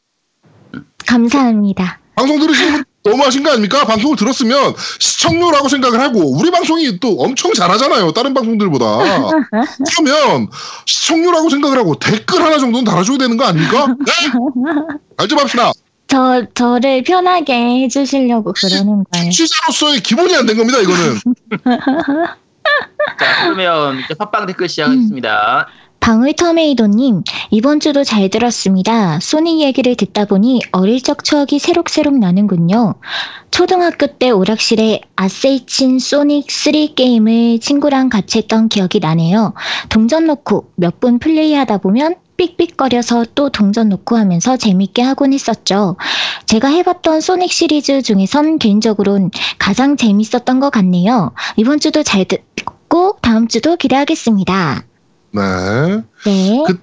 감사합니다. 방송 들으시는 분 너무하신 거 아닙니까? 방송을 들었으면 시청료라고 생각을 하고 우리 방송이 또 엄청 잘하잖아요. 다른 방송들보다. 그러면 시청료라고 생각을 하고 댓글 하나 정도는 달아줘야 되는 거 아닙니까? 네? 알좀 합시다. 저, 저를 편하게 해주시려고 그러는 거예요. 취자로서의 기본이 안 된 겁니다. 이거는. [LAUGHS] 자, 그러면 이제 팟빵 댓글 시작하겠습니다. 방울 터메이도님, 이번 주도 잘 들었습니다. 소닉 얘기를 듣다 보니 어릴 적 추억이 새록새록 나는군요. 초등학교 때 오락실에 아세이친 소닉 3 게임을 친구랑 같이 했던 기억이 나네요. 동전 놓고 몇 분 플레이하다 보면 삑삑거려서 또 동전 놓고 하면서 재밌게 하곤 했었죠. 제가 해봤던 소닉 시리즈 중에선 개인적으로는 가장 재밌었던 것 같네요. 이번 주도 잘 듣고 다음 주도 기대하겠습니다. 네. 네. 그-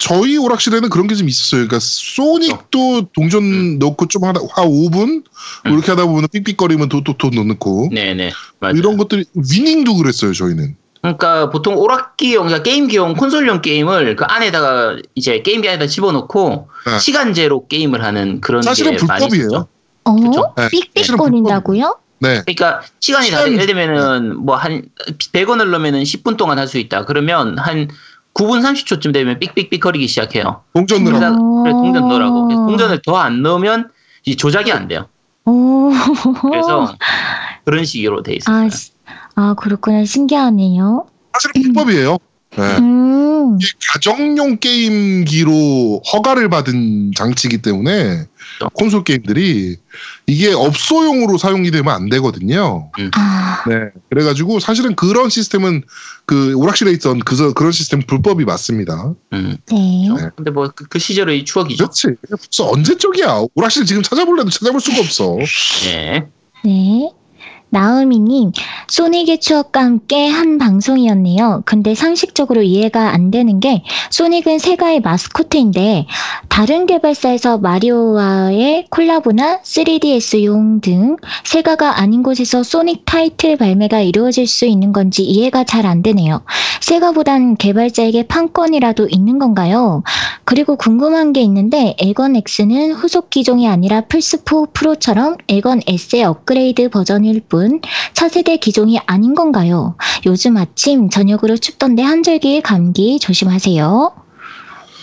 저희 오락실에는 그런 게 좀 있었어요. 그러니까 소닉도 동전 넣고 좀 하다 한 5분 음. 이렇게 하다 보면 삑삑거리면 또또또 넣고 네네. 맞아요. 이런 것들이 위닝도 그랬어요. 저희는. 그러니까 보통 오락기용, 그러니까 게임기용 콘솔용 게임을 그 안에다가 이제 게임기 안에다 집어넣고 네. 시간제로 게임을 하는 그런 사실은 게 많이 불법이에요. 있었죠. 어? 그쵸? 네. 삑삑거린다고요? 네. 그러니까 시간이 다 시간- 예를 들면은 뭐 한 100원을 넣으면은 10분 동안 할 수 있다. 그러면 한 9분 30초쯤 되면 삑삑삑 거리기 시작해요. 동전 넣으라고. 어. 그래, 동전 넣으라고. 그래서 동전을 더 안 넣으면 이 조작이 안 돼요. 오. 그래서 [LAUGHS] 그런 식으로 돼 있어요. 아, 시- 아, 그렇구나. 신기하네요. 사실 은 [CLEARS THROAT] 불법이에요. 네. 음. 가정용 게임기로 허가를 받은 장치이기 때문에. 콘솔 게임들이 이게 업소용으로 사용이 되면 안 되거든요. 아, 네. 그래가지고 사실은 그런 시스템은 그 오락실에 있던 그, 그런 시스템 불법이 맞습니다. 음. 네. 네. 근데 뭐그 시절의 추억이죠. 그렇지. 벌써 언제 쪽이야. 오락실 지금 찾아볼래도 찾아볼 수가 없어. 네. 네. 나우미님, 소닉의 추억과 함께 한 방송이었네요. 근데 상식적으로 이해가 안 되는 게, 소닉은 세가의 마스코트인데, 다른 개발사에서 마리오와의 콜라보나 3DS용 등 세가가 아닌 곳에서 소닉 타이틀 발매가 이루어질 수 있는 건지 이해가 잘 안 되네요. 세가보단 개발자에게 판권이라도 있는 건가요? 그리고 궁금한 게 있는데 에건 X는 후속 기종이 아니라 플스4 프로처럼 에건 S의 업그레이드 버전일 뿐 차세대 기종이 아닌 건가요? 요즘 아침 저녁으로 춥던데 한절기 감기 조심하세요.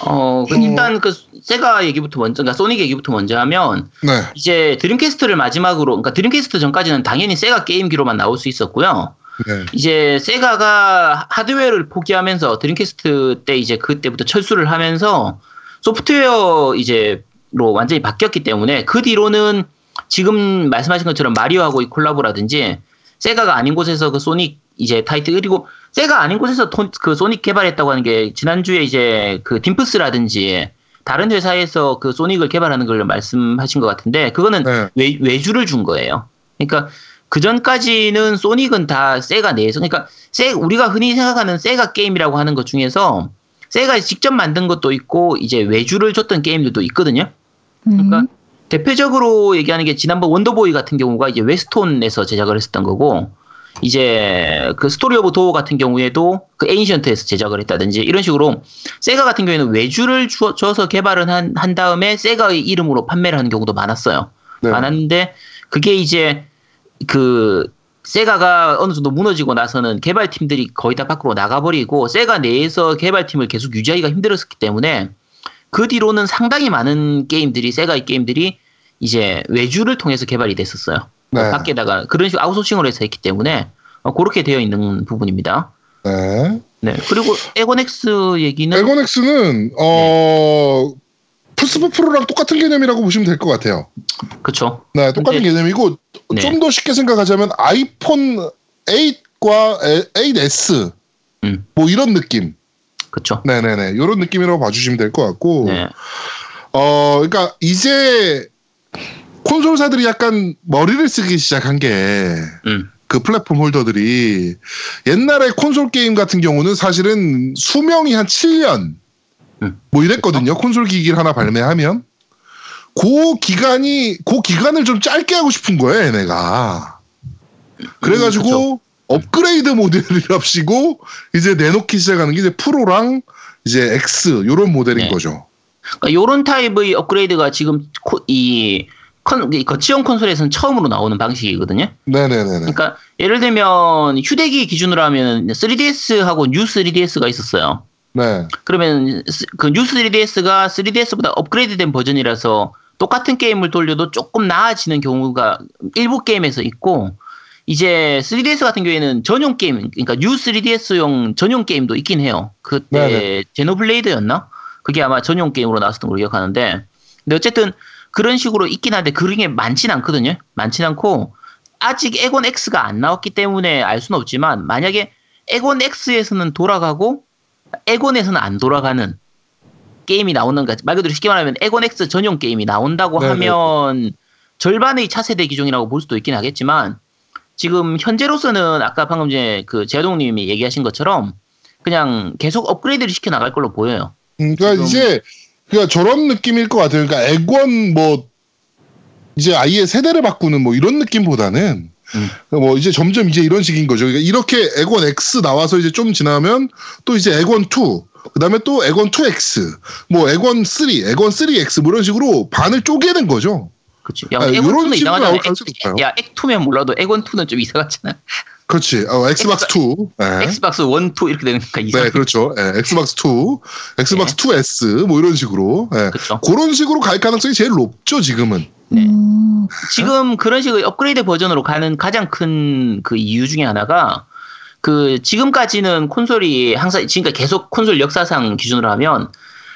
어, 그 일단 그 세가 얘기부터 먼저, 그러니까 소닉 얘기부터 먼저 하면 네. 이제 드림캐스트를 마지막으로, 그러니까 드림캐스트 전까지는 당연히 세가 게임기로만 나올 수 있었고요. 네. 이제 세가가 하드웨어를 포기하면서 드림캐스트 때 이제 그때부터 철수를 하면서 소프트웨어 이제로 완전히 바뀌었기 때문에 그 뒤로는 지금 말씀하신 것처럼 마리오하고 이 콜라보라든지 세가가 아닌 곳에서 그 소닉 이제 타이틀 그리고 세가 아닌 곳에서 톤- 그 소닉 개발했다고 하는 게 지난주에 이제 그 딤프스라든지 다른 회사에서 그 소닉을 개발하는 걸 말씀하신 것 같은데 그거는 네. 외, 외주를 준 거예요. 그러니까 그 전까지는 소닉은 다 세가 내에서 그러니까 세 우리가 흔히 생각하는 세가 게임이라고 하는 것 중에서 세가 직접 만든 것도 있고 이제 외주를 줬던 게임들도 있거든요. 그러니까 음, 대표적으로 얘기하는 게 지난번 Wonder Boy 같은 경우가 이제 Westone에서 제작을 했었던 거고 이제 그 Story of Thor 같은 경우에도 그 Ancient에서 제작을 했다든지 이런 식으로 Sega 같은 경우에는 외주를 주, 줘서 개발을 한, 한 다음에 Sega의 이름으로 판매를 하는 경우도 많았어요. 네. 많았는데 그게 이제 그 Sega가 어느 정도 무너지고 나서는 개발팀들이 거의 다 밖으로 나가버리고 Sega 내에서 개발팀을 계속 유지하기가 힘들었기 때문에 그 뒤로는 상당히 많은 게임들이 세가의 게임들이 이제 외주를 통해서 개발이 됐었어요. 네. 밖에다가 그런 식으로 아웃소싱으로 해서 했기 때문에 어, 그렇게 되어 있는 부분입니다. 네. 네. 그리고 에고넥스 얘기는 에고넥스는 어 플스4 프로랑 똑같은 개념이라고 보시면 될 것 같아요. 그쵸. 네, 똑같은 근데- 개념이고 네. 좀더 쉽게 생각하자면 아이폰 8과 8S 음. 뭐 이런 느낌. 그쵸. 네네네. 이런 느낌이라고 봐주시면 될 것 같고. 네. 어, 그러니까 이제 콘솔사들이 약간 머리를 쓰기 시작한 게 음. 그 플랫폼 홀더들이 옛날에 콘솔 게임 같은 경우는 사실은 수명이 한 7년 음. 뭐 이랬거든요. 콘솔 기기를 하나 발매하면 그 기간이 그 기간을 좀 짧게 하고 싶은 거예요, 얘네가. 그래가지고 음. 업그레이드 모델이랍시고 이제 내놓기 시작하는 게 이제 Pro랑 이제 X 요런 모델인 네. 거죠. 그러니까 요런 타입의 업그레이드가 지금 코- 이 컨, 이 거치형 콘솔에서는 처음으로 나오는 방식이거든요. 네네네네. 그러니까 예를 들면 휴대기 기준으로 하면 3DS하고 New 3DS가 있었어요. 네. 그러면 스- 그 New 3DS가 3DS보다 업그레이드된 버전이라서 똑같은 게임을 돌려도 조금 나아지는 경우가 일부 게임에서 있고 이제 3DS 같은 경우에는 전용 게임, 그러니까 New 3DS용 전용 게임도 있긴 해요. 그때 네네. Xenoblade였나? 그게 아마 전용 게임으로 나왔던 걸로 기억하는데, 근데 어쨌든 그런 식으로 있긴 한데 그런 게 많진 않거든요. 많진 않고 아직 엑원 X가 안 나왔기 때문에 알 수는 없지만 만약에 엑원 X에서는 돌아가고 엑원에서는 안 돌아가는 게임이 나오는 거, 말 그대로 쉽게 말하면 엑원 X 전용 게임이 나온다고 네네. 하면 절반의 차세대 기종이라고 볼 수도 있긴 하겠지만 지금 현재로서는 아까 방금 전에 그 제동님이 얘기하신 것처럼 그냥 계속 업그레이드를 시켜 나갈 걸로 보여요. 음, 그러니까 지금- 이제 그러니까 저런 느낌일 것 같아요. 그러니까 액원 뭐 이제 아예 세대를 바꾸는 뭐 이런 느낌보다는 음. 뭐 이제 점점 이제 이런 식인 거죠. 그러니까 이렇게 액원 X 나와서 이제 좀 지나면 또 이제 액원 2 그다음에 또 액원 2X 뭐 엑원 3, 엑원 3X 뭐 이런 식으로 반을 쪼개는 거죠. 그렇죠. 야, 아, 요런 2는 식으로 이상하잖아. 야, 엑2면 몰라도 엑원 2는 좀 이상하잖아. 그렇지. 어, Xbox 2. 네. Xbox 1, 2 이렇게 되니까 이상. 네, 그렇죠. 예, Xbox 2, Xbox 2S 뭐 이런 식으로 예. 그렇죠. 그런 식으로 갈 가능성이 제일 높죠 지금은. 네. 음, 지금 그런 식의 업그레이드 버전으로 가는 가장 큰 그 이유 중에 하나가 그 지금까지는 콘솔이 항상 지금까지 계속 콘솔 역사상 기준으로 하면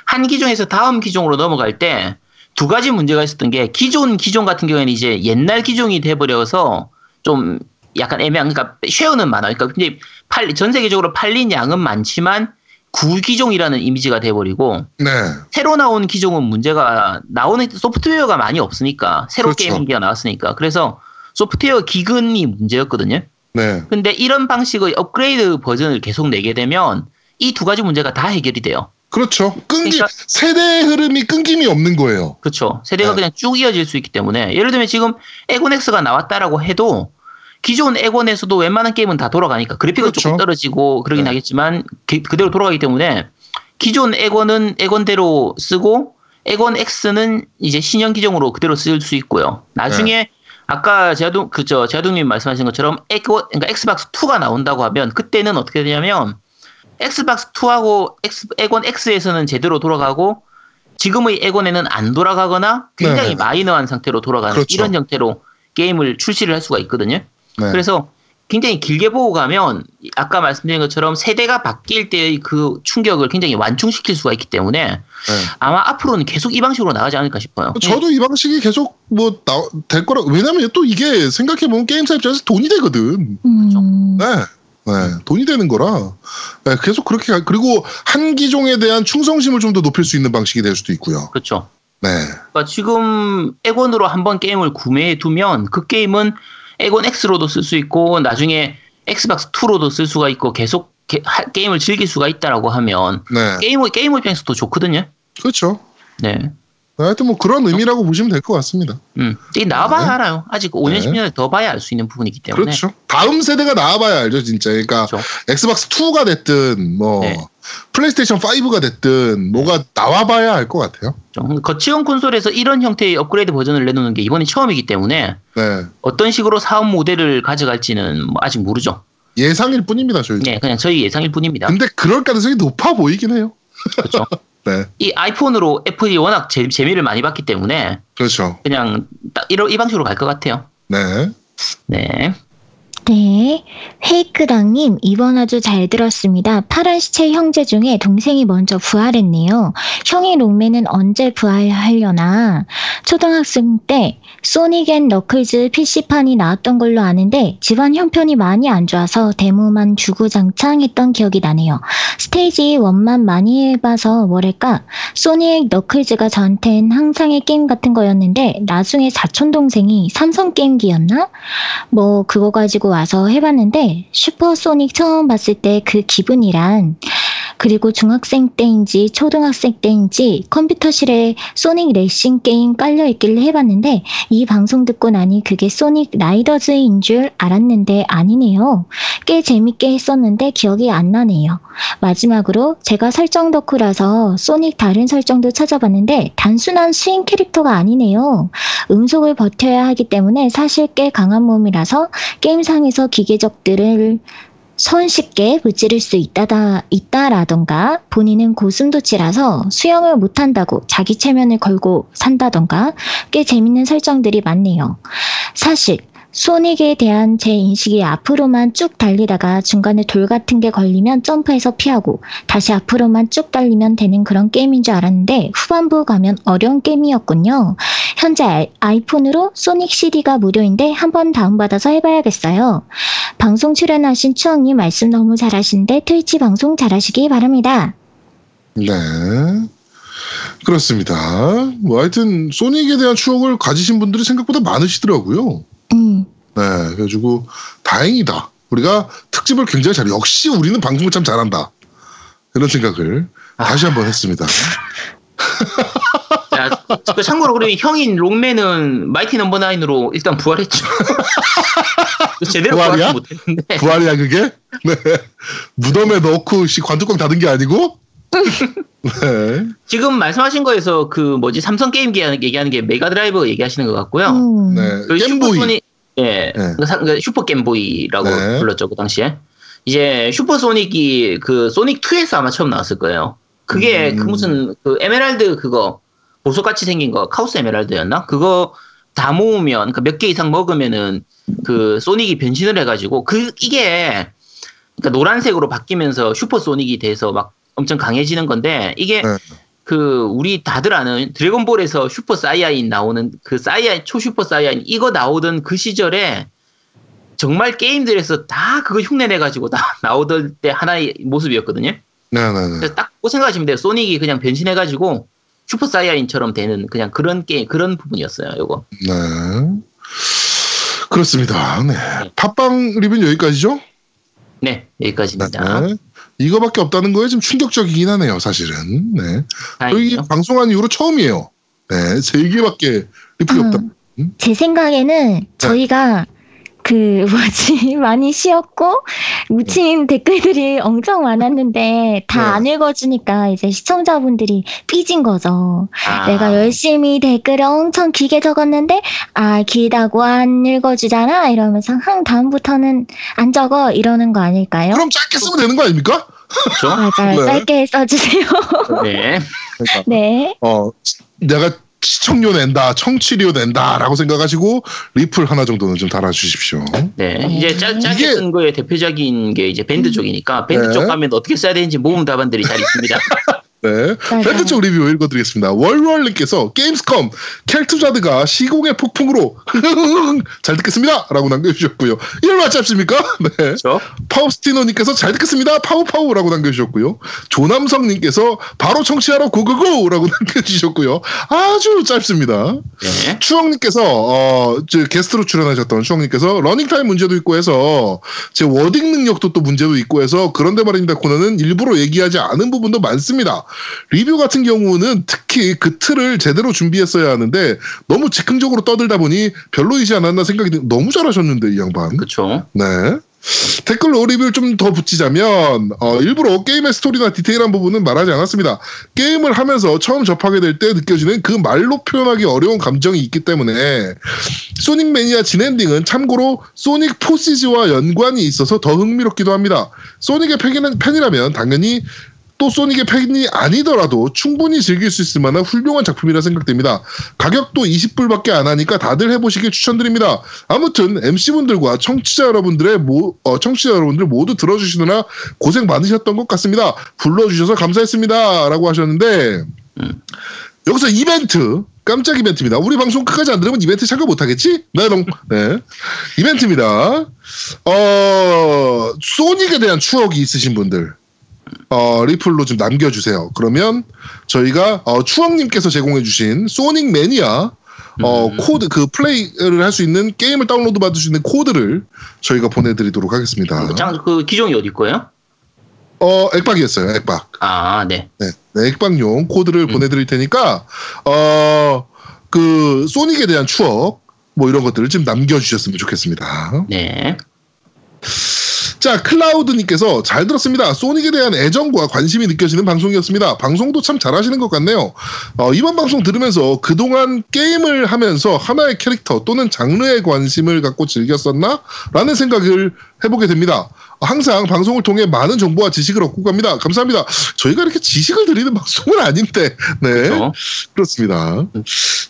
한 기종에서 다음 기종으로 넘어갈 때 두 가지 문제가 있었던 게 기존 기종 같은 경우에는 이제 옛날 기종이 돼버려서 좀 약간 애매한 그러니까 쉐어는 많아. 그러니까 근데 팔, 전 세계적으로 팔린 양은 많지만 구기종이라는 이미지가 돼버리고 네. 새로 나온 기종은 문제가 나오는 소프트웨어가 많이 없으니까 새로 그렇죠. 게임기가 나왔으니까 그래서 소프트웨어 기근이 문제였거든요. 네. 근데 이런 방식의 업그레이드 버전을 계속 내게 되면 이 두 가지 문제가 다 해결이 돼요. 그렇죠. 끊기 그러니까- 세대 흐름이 끊김이 없는 거예요. 그렇죠. 세대가 네. 그냥 쭉 이어질 수 있기 때문에 예를 들면 지금 엑원 X가 나왔다라고 해도 기존 엑원에서도 웬만한 게임은 다 돌아가니까 그래픽은 그렇죠. 조금 떨어지고 그러긴 네. 하겠지만 그, 그대로 돌아가기 때문에 기존 엑원은 엑원대로 쓰고 엑원 X는 이제 신형 기종으로 그대로 쓸 수 있고요. 나중에 네. 아까 제아동 그저 제아동님 말씀하신 것처럼 엑원 그러니까 엑스박스 2가 나온다고 하면 그때는 어떻게 되냐면 엑스박스 2하고 엑스, 엑원 X에서는 제대로 돌아가고 지금의 엑원에는 안 돌아가거나 굉장히 네. 마이너한 상태로 돌아가는 그렇죠. 이런 형태로 게임을 출시를 할 수가 있거든요. 네. 그래서 굉장히 길게 보고 가면 아까 말씀드린 것처럼 세대가 바뀔 때의 그 충격을 굉장히 완충시킬 수가 있기 때문에 네. 아마 앞으로는 계속 이 방식으로 나가지 않을까 싶어요. 저도 이 방식이 계속 뭐 될 거라 왜냐면 또 이게 생각해 보면 게임사 입장에서 돈이 되거든. 음, 네. 네, 돈이 되는 거라 네, 계속 그렇게 가- 그리고 한 기종에 대한 충성심을 좀 더 높일 수 있는 방식이 될 수도 있고요. 그렇죠. 네, 그러니까 지금 엑원으로 한번 게임을 구매해 두면 그 게임은 엑원 X로도 쓸 수 있고 나중에 엑스박스 2로도 쓸 수가 있고 계속 게, 하- 게임을 즐길 수가 있다라고 하면 네, 게임 게임 입장에서도 좋거든요. 그렇죠. 네. 하여튼 뭐 그런 의미라고 보시면 될 것 같습니다. 음. 이게 나와봐야 네. 알아요. 아직 5년, 네. 10년을 더 봐야 알 수 있는 부분이기 때문에. 그렇죠. 다음 세대가 나와봐야 알죠, 진짜. 그러니까 그렇죠. 엑스박스 2가 됐든 뭐 네. 플레이스테이션 5가 됐든 뭐가 나와봐야 알 것 같아요. 좀 거치형 콘솔에서 이런 형태의 업그레이드 버전을 내놓는 게 이번이 처음이기 때문에 네, 어떤 식으로 사업 모델을 가져갈지는 뭐 아직 모르죠. 예상일 뿐입니다, 저희. 네, 그냥 저희 예상일 뿐입니다. 근데 그럴 가능성이 높아 보이긴 해요. 그렇죠. [LAUGHS] 네, 이 아이폰으로 애플이 워낙 재, 재미를 많이 봤기 때문에 그렇죠. 그냥 딱 이런 이 방식으로 갈 것 같아요. 네, 네. 네. 페이크당님, 이번 화도 잘 들었습니다. 파란색 형제 중에 동생이 먼저 부활했네요. 형인 록맨은 언제 부활하려나? 초등학생 때 소닉 앤 너클즈 PC판이 나왔던 걸로 아는데 집안 형편이 많이 안 좋아서 데모만 주구장창 했던 기억이 나네요. 스테이지 1만 많이 해봐서 뭐랄까 소닉 너클즈가 저한텐 환상의 게임 같은 거였는데 나중에 사촌동생이 삼성 게임기였나? 뭐 그거 가지고 와서 해봤는데 슈퍼소닉 처음 봤을 때 그 기분이란 그리고 중학생 때인지 초등학생 때인지 컴퓨터실에 소닉 레이싱 게임 깔려 있길래 해봤는데 이 방송 듣고 나니 그게 소닉 라이더즈인 줄 알았는데 아니네요. 꽤 재밌게 했었는데 기억이 안 나네요. 마지막으로 제가 설정 덕후라서 소닉 다른 설정도 찾아봤는데 단순한 스윙 캐릭터가 아니네요. 음속을 버텨야 하기 때문에 사실 꽤 강한 몸이라서 게임상에서 기계적들을 손쉽게 무찌를 수 있다다, 있다라던가 본인은 고슴도치라서 수영을 못한다고 자기 체면을 걸고 산다던가 꽤 재밌는 설정들이 많네요. 사실 소닉에 대한 제 인식이 앞으로만 쭉 달리다가 중간에 돌 같은 게 걸리면 점프해서 피하고 다시 앞으로만 쭉 달리면 되는 그런 게임인 줄 알았는데 후반부 가면 어려운 게임이었군요. 현재 아이- 아이폰으로 소닉 CD가 무료인데 한번 다운받아서 해봐야겠어요. 방송 출연하신 추억님 말씀 너무 잘하시는데 트위치 방송 잘하시기 바랍니다. 네. 그렇습니다. 뭐 하여튼 소닉에 대한 추억을 가지신 분들이 생각보다 많으시더라고요. 음, 네, 그래가지고 다행이다. 우리가 특집을 굉장히 잘. 역시 우리는 방송을 참 잘한다. 이런 생각을 다시 한번 했습니다. 자, 그 참고로 그러면 형인 록맨은 Mighty Number Nine으로 일단 부활했죠. [LAUGHS] 제대로 부활이야? 부활하지 못했는데. 부활이야 그게? 네. 무덤에 넣고 씨 관뚜껑 닫은 게 아니고? 네. 지금 말씀하신 거에서 그 뭐지 삼성 게임기 얘기하는 게 메가드라이브 얘기하시는 것 같고요. 음, 네. 그. 슈퍼소닉, 예, 네. 그 사- 그 슈퍼 겜보이라고 네. 불렀죠 그 당시에. 이제 슈퍼소닉이 그 소닉 2에서 아마 처음 나왔을 거예요. 그게 음. 그 무슨 그 에메랄드 그거 보석 같이 생긴 거 카오스 에메랄드였나? 그거 다 모으면 그 몇 개 이상 먹으면은 그 소닉이 변신을 해가지고 그 이게 그러니까 노란색으로 바뀌면서 슈퍼 소닉이 돼서 막 엄청 강해지는 건데 이게 네. 그 우리 다들 아는 드래곤볼에서 슈퍼 사이아인 나오는 그 사이아인 초슈퍼 사이아인 이거 나오던 그 시절에 정말 게임들에서 다 그거 흉내내 가지고 다 [LAUGHS] 나오던 때 하나의 모습이었거든요. 네네네. 그래서 딱 그거 생각하시면 돼요. 소닉이 그냥 변신해 가지고 슈퍼 사이아인처럼 되는 그냥 그런 게임 그런 부분이었어요. 요거. 네. 그렇습니다. 네. 팟빵 리뷰는 여기까지죠? 네 여기까지입니다. 네. 이거밖에 없다는 거에 좀 충격적이긴 하네요, 사실은. 네. 저희. 방송한 이후로 처음이에요. 네. 세 개밖에 리플이 없다. 음, 제 생각에는 저희가 그 [LAUGHS] 뭐지 많이 쉬었고 묻힌 댓글들이 엄청 많았는데 다 네. 안 읽어주니까 이제 시청자분들이 삐진 거죠. 아, 내가 열심히 댓글을 엄청 길게 적었는데 아 길다고 안 읽어주잖아 이러면서 항 다음부터는 안 적어 이러는 거 아닐까요? 그럼 짧게 쓰면 되는 거 아닙니까? 그렇죠. 맞아요. [LAUGHS] 네. 짧게 써주세요. 네. 그러니까, [LAUGHS] 네. 어, 내가 시청료 낸다, 청취료 낸다라고 생각하시고 리플 하나 정도는 좀 달아주십시오. 네, 이제 짜, 짧게 이게- 쓴 거의 대표적인 게 이제 밴드 쪽이니까 밴드 네. 쪽 가면 어떻게 써야 되는지 모범 답안들이 잘 있습니다. [LAUGHS] 네. 밴드 쪽 리뷰 읽어드리겠습니다. 월월님께서 게임스컴 켈투자드가 시공의 폭풍으로 [LAUGHS] 잘 듣겠습니다. 라고 남겨주셨고요. 이걸 맞지 않습니까? [LAUGHS] 네. 그렇죠? 파우스티노님께서 잘 듣겠습니다. 파우파우 라고 남겨주셨고요. 조남성님께서 바로 청취하러 고고고 라고 [LAUGHS] 남겨주셨고요. 아주 짧습니다. 네. 추억님께서 어, 저 게스트로 출연하셨던 추억님께서 러닝타임 문제도 있고 해서 제 wording 능력도 또 문제도 있고 해서 그런데 말입니다 코너는 일부러 얘기하지 않은 부분도 많습니다. 리뷰 같은 경우는 특히 그 틀을 제대로 준비했어야 하는데 너무 즉흥적으로 떠들다 보니 별로이지 않았나 생각이 드- 너무 잘하셨는데 이 양반. 그렇죠. 네. 댓글로 리뷰를 좀 더 붙이자면 어, 일부러 게임의 스토리나 디테일한 부분은 말하지 않았습니다. 게임을 하면서 처음 접하게 될 때 느껴지는 그 말로 표현하기 어려운 감정이 있기 때문에 소닉 매니아 진엔딩은 참고로 소닉 포시즈와 연관이 있어서 더 흥미롭기도 합니다. 소닉의 팬이라면 당연히 또 소닉의 팬이 아니더라도 충분히 즐길 수 있을 만한 훌륭한 작품이라 생각됩니다. 가격도 20불밖에 안 하니까 다들 해보시길 추천드립니다. 아무튼 MC분들과 청취자 여러분들의 모, 어, 청취자 여러분들 모두 들어주시느라 고생 많으셨던 것 같습니다. 불러주셔서 감사했습니다. 라고 하셨는데 음. 여기서 이벤트 깜짝 이벤트입니다. 우리 방송 끝까지 안 들으면 이벤트 참가 못하겠지? 네, 롱. 네. 이벤트입니다. 어, 소닉에 대한 추억이 있으신 분들, 어, 리플로 좀 남겨주세요. 그러면 저희가 어, 추억님께서 제공해주신 소닉 매니아 어, 음. 코드 그 플레이를 할 수 있는 게임을 다운로드 받을 수 있는 코드를 저희가 보내드리도록 하겠습니다. 그 장, 그 기종이 어디 있고요? 어, 액박이었어요. 액박. 아, 네. 네, 네, 액박용 코드를 음. 보내드릴 테니까 어, 그 소닉에 대한 추억 뭐 이런 것들을 좀 남겨주셨으면 좋겠습니다. 네. 자, 클라우드님께서 잘 들었습니다. 소닉에 대한 애정과 관심이 느껴지는 방송이었습니다. 방송도 참 잘하시는 것 같네요. 어, 이번 방송 들으면서 그동안 게임을 하면서 하나의 캐릭터 또는 장르에 관심을 갖고 즐겼었나? 라는 생각을 해보게 됩니다. 항상 방송을 통해 많은 정보와 지식을 얻고 갑니다. 감사합니다. 저희가 이렇게 지식을 드리는 방송은 아닌데, 네. 그렇죠? 그렇습니다.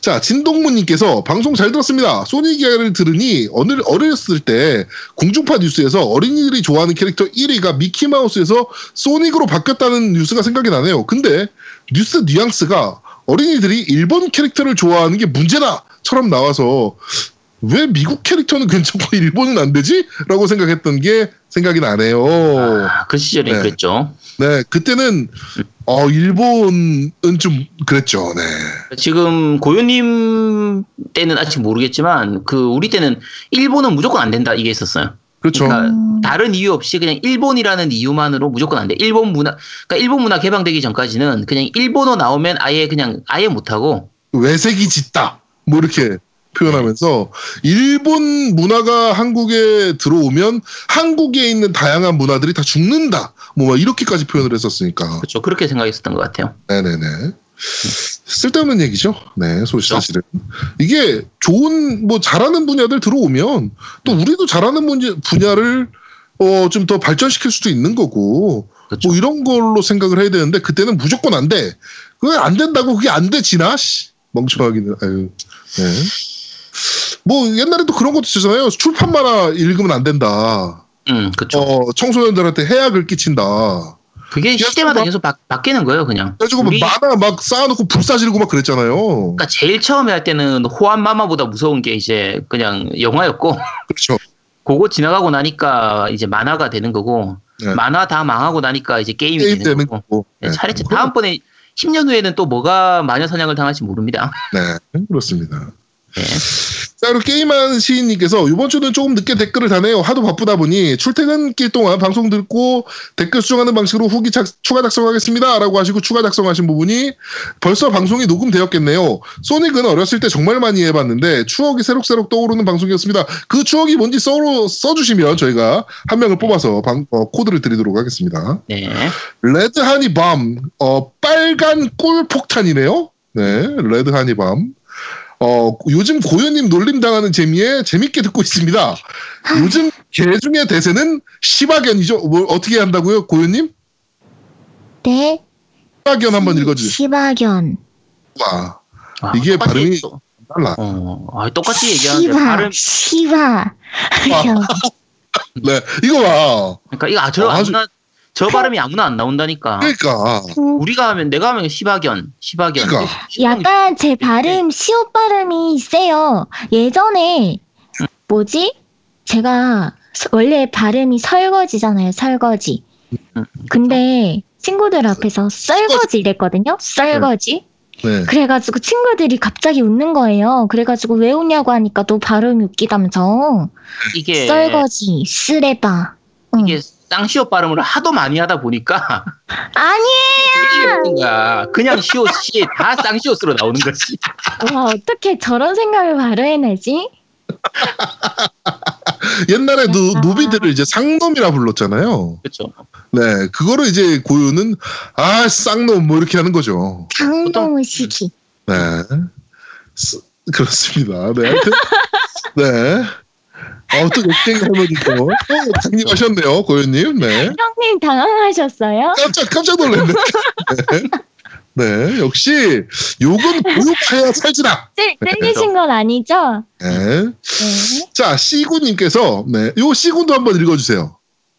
자, 진동무님께서 방송 잘 들었습니다. 소닉 이야기를 들으니 어느, 어렸을 때 공중파 뉴스에서 어린이들이 좋아하는 캐릭터 1위가 미키마우스에서 소닉으로 바뀌었다는 뉴스가 생각이 나네요. 근데 뉴스 뉘앙스가 어린이들이 일본 캐릭터를 좋아하는 게 문제다 처럼 나와서 왜 미국 캐릭터는 괜찮고 [LAUGHS] 일본은 안 되지? 라고 생각했던 게 생각이 나네요. 아, 그 시절에 네. 그랬죠. 네, 그때는 어 일본은 좀 그랬죠. 네. 지금 고요님 때는 아직 모르겠지만 그 우리 때는 일본은 무조건 안 된다 이게 있었어요. 그렇죠. 그러니까 음. 다른 이유 없이 그냥 일본이라는 이유만으로 무조건 안 돼. 일본 문화, 그러니까 일본 문화 개방되기 전까지는 그냥 일본어 나오면 아예 그냥 아예 못하고 외색이 짙다. 뭐 이렇게 표현하면서 일본 문화가 한국에 들어오면 한국에 있는 다양한 문화들이 다 죽는다. 뭐 이렇게까지 표현을 했었으니까. 그렇죠. 그렇게 생각했었던 것 같아요. 네네네. 쓸데없는 얘기죠. 네, 소시 사실은. 이게 좋은, 뭐, 잘하는 분야들 들어오면 또 우리도 잘하는 분야, 분야를 어, 좀 더 발전시킬 수도 있는 거고, 그렇죠. 뭐 이런 걸로 생각을 해야 되는데, 그때는 무조건 안 돼. 그게 안 된다고 그게 안 돼, 지나? 씨. 멍청하기는, 아유. 네. 뭐, 옛날에도 그런 것도 있잖아요. 출판 만화 읽으면 안 된다. 음, 그렇죠. 어, 청소년들한테 해악을 끼친다. 그게 시대마다 막- 계속 바, 바뀌는 거예요, 그냥. 그래가지고 막 우리- 만화 막 쌓아놓고 불사지르고 막 그랬잖아요. 그러니까 제일 처음에 할 때는 호환 마마보다 무서운 게 이제 그냥 영화였고 그렇죠. [LAUGHS] 그거 지나가고 나니까 이제 만화가 되는 거고 네. 만화 다 망하고 나니까 이제 게임이 게임 되는 되는 거고 거고. 네, 네. 차례차 다음번에 10년 후에는 또 뭐가 마녀 사냥을 당할지 모릅니다. 네, 그렇습니다. 네. 자, 그리고 게임한 시인님께서 이번 주는 조금 늦게 댓글을 다네요. 하도 바쁘다 보니 출퇴근길 동안 방송 듣고 댓글 수정하는 방식으로 후기 작- 추가 작성하겠습니다. 라고 하시고 추가 작성하신 부분이 벌써 방송이 녹음되었겠네요. 소닉은 어렸을 때 정말 많이 해봤는데 추억이 새록새록 떠오르는 방송이었습니다. 그 추억이 뭔지 써, 써주시면 저희가 한 명을 뽑아서 방- 어, 코드를 드리도록 하겠습니다. 네. Red Honey Bomb, 어, 빨간 꿀 폭탄이네요. 네, Red Honey Bomb. 어, 요즘 고현님 놀림 당하는 재미에 재밌게 듣고 있습니다. 요즘 개 중에 대세는 시바견이죠. 뭐, 어떻게 한다고요, 고현님? 네. 시바견 한번 읽어주세요. 시바견. 와, 아, 이게 발음이 또- 달라. 어, 아, 똑같이 얘기하는데 시바. 발음 시바. [LAUGHS] 네, 이거 봐. 그러니까 이거 아, 저 어, 아주- 아무나 저 발음이 아무나 안 나온다니까. 그러니까. 우리가 하면 내가 하면 시바견, 시바견. 그러니까. 약간 제 발음 시옷 발음이 세요. 예전에 뭐지? 제가 서- 원래 발음이 설거지잖아요. 설거지. 음, 근데 친구들 앞에서 썰거지 이랬거든요. 썰거지. 네. 그래가지고 친구들이 갑자기 웃는 거예요. 그래가지고 왜 웃냐고 하니까 너 발음이 웃기다면서 이게 썰거지, 쓰레바. 응. 이게 쌍시옷 발음을 하도 많이 하다 보니까 [LAUGHS] 아니에요. 뭔가 그냥 시옷이 다 쌍시옷으로 나오는 거지. 와 어떻게 저런 생각을 바로 해내지? [LAUGHS] 옛날에 노, 아. 노비들을 이제 상놈이라 불렀잖아요. 그렇죠. 네, 그거를 이제 고유는 아 쌍놈 뭐 이렇게 하는 거죠. 강동우 시기. 네, 스- 그렇습니다. 네, 하여튼, [LAUGHS] 네. 어, 또 욕쟁이 할머니도 또 장님하셨네요, 고유님. 네, 형님 당황하셨어요? 깜짝 깜짝 놀랐네. 네. 네, 역시 욕은 고욕해야 살지라. 찔, 찔리신 건 아니죠? 네. 네. 자, 시구님께서 네, 요 시군도 한번 읽어주세요.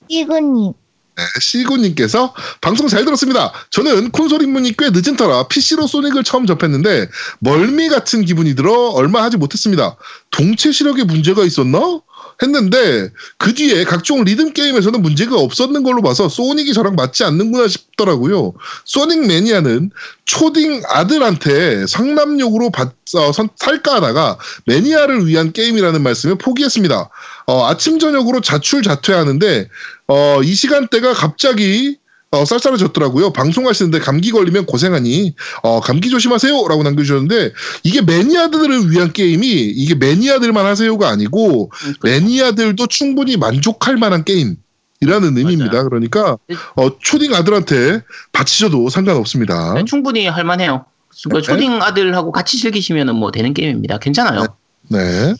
이구님. 네, 시구님께서 방송 잘 들었습니다. 저는 콘솔 입문이 꽤 늦은 터라 PC로 소닉을 처음 접했는데 멀미 같은 기분이 들어 얼마 하지 못했습니다. 동체 시력에 문제가 있었나? 했는데 그 뒤에 각종 리듬 게임에서는 문제가 없었는 걸로 봐서 소닉이 저랑 맞지 않는구나 싶더라고요. 소닉 매니아는 초딩 아들한테 성남용으로 받, 어, 선- 살까 하다가 매니아를 위한 게임이라는 말씀을 포기했습니다. 어, 아침 저녁으로 자출자퇴하는데 어, 이 시간대가 갑자기 어, 쌀쌀해졌더라고요. 방송하시는데 감기 걸리면 고생하니 어, 감기 조심하세요라고 남겨주셨는데 이게 매니아들을 위한 게임이 이게 매니아들만 하세요가 아니고 매니아들도 충분히 만족할 만한 게임. 이라는 의미입니다. 그러니까 어, 초딩 아들한테 바치셔도 상관없습니다. 네, 충분히 할만해요. 그 네. 초딩 아들하고 같이 즐기시면 뭐 되는 게임입니다. 괜찮아요. 네.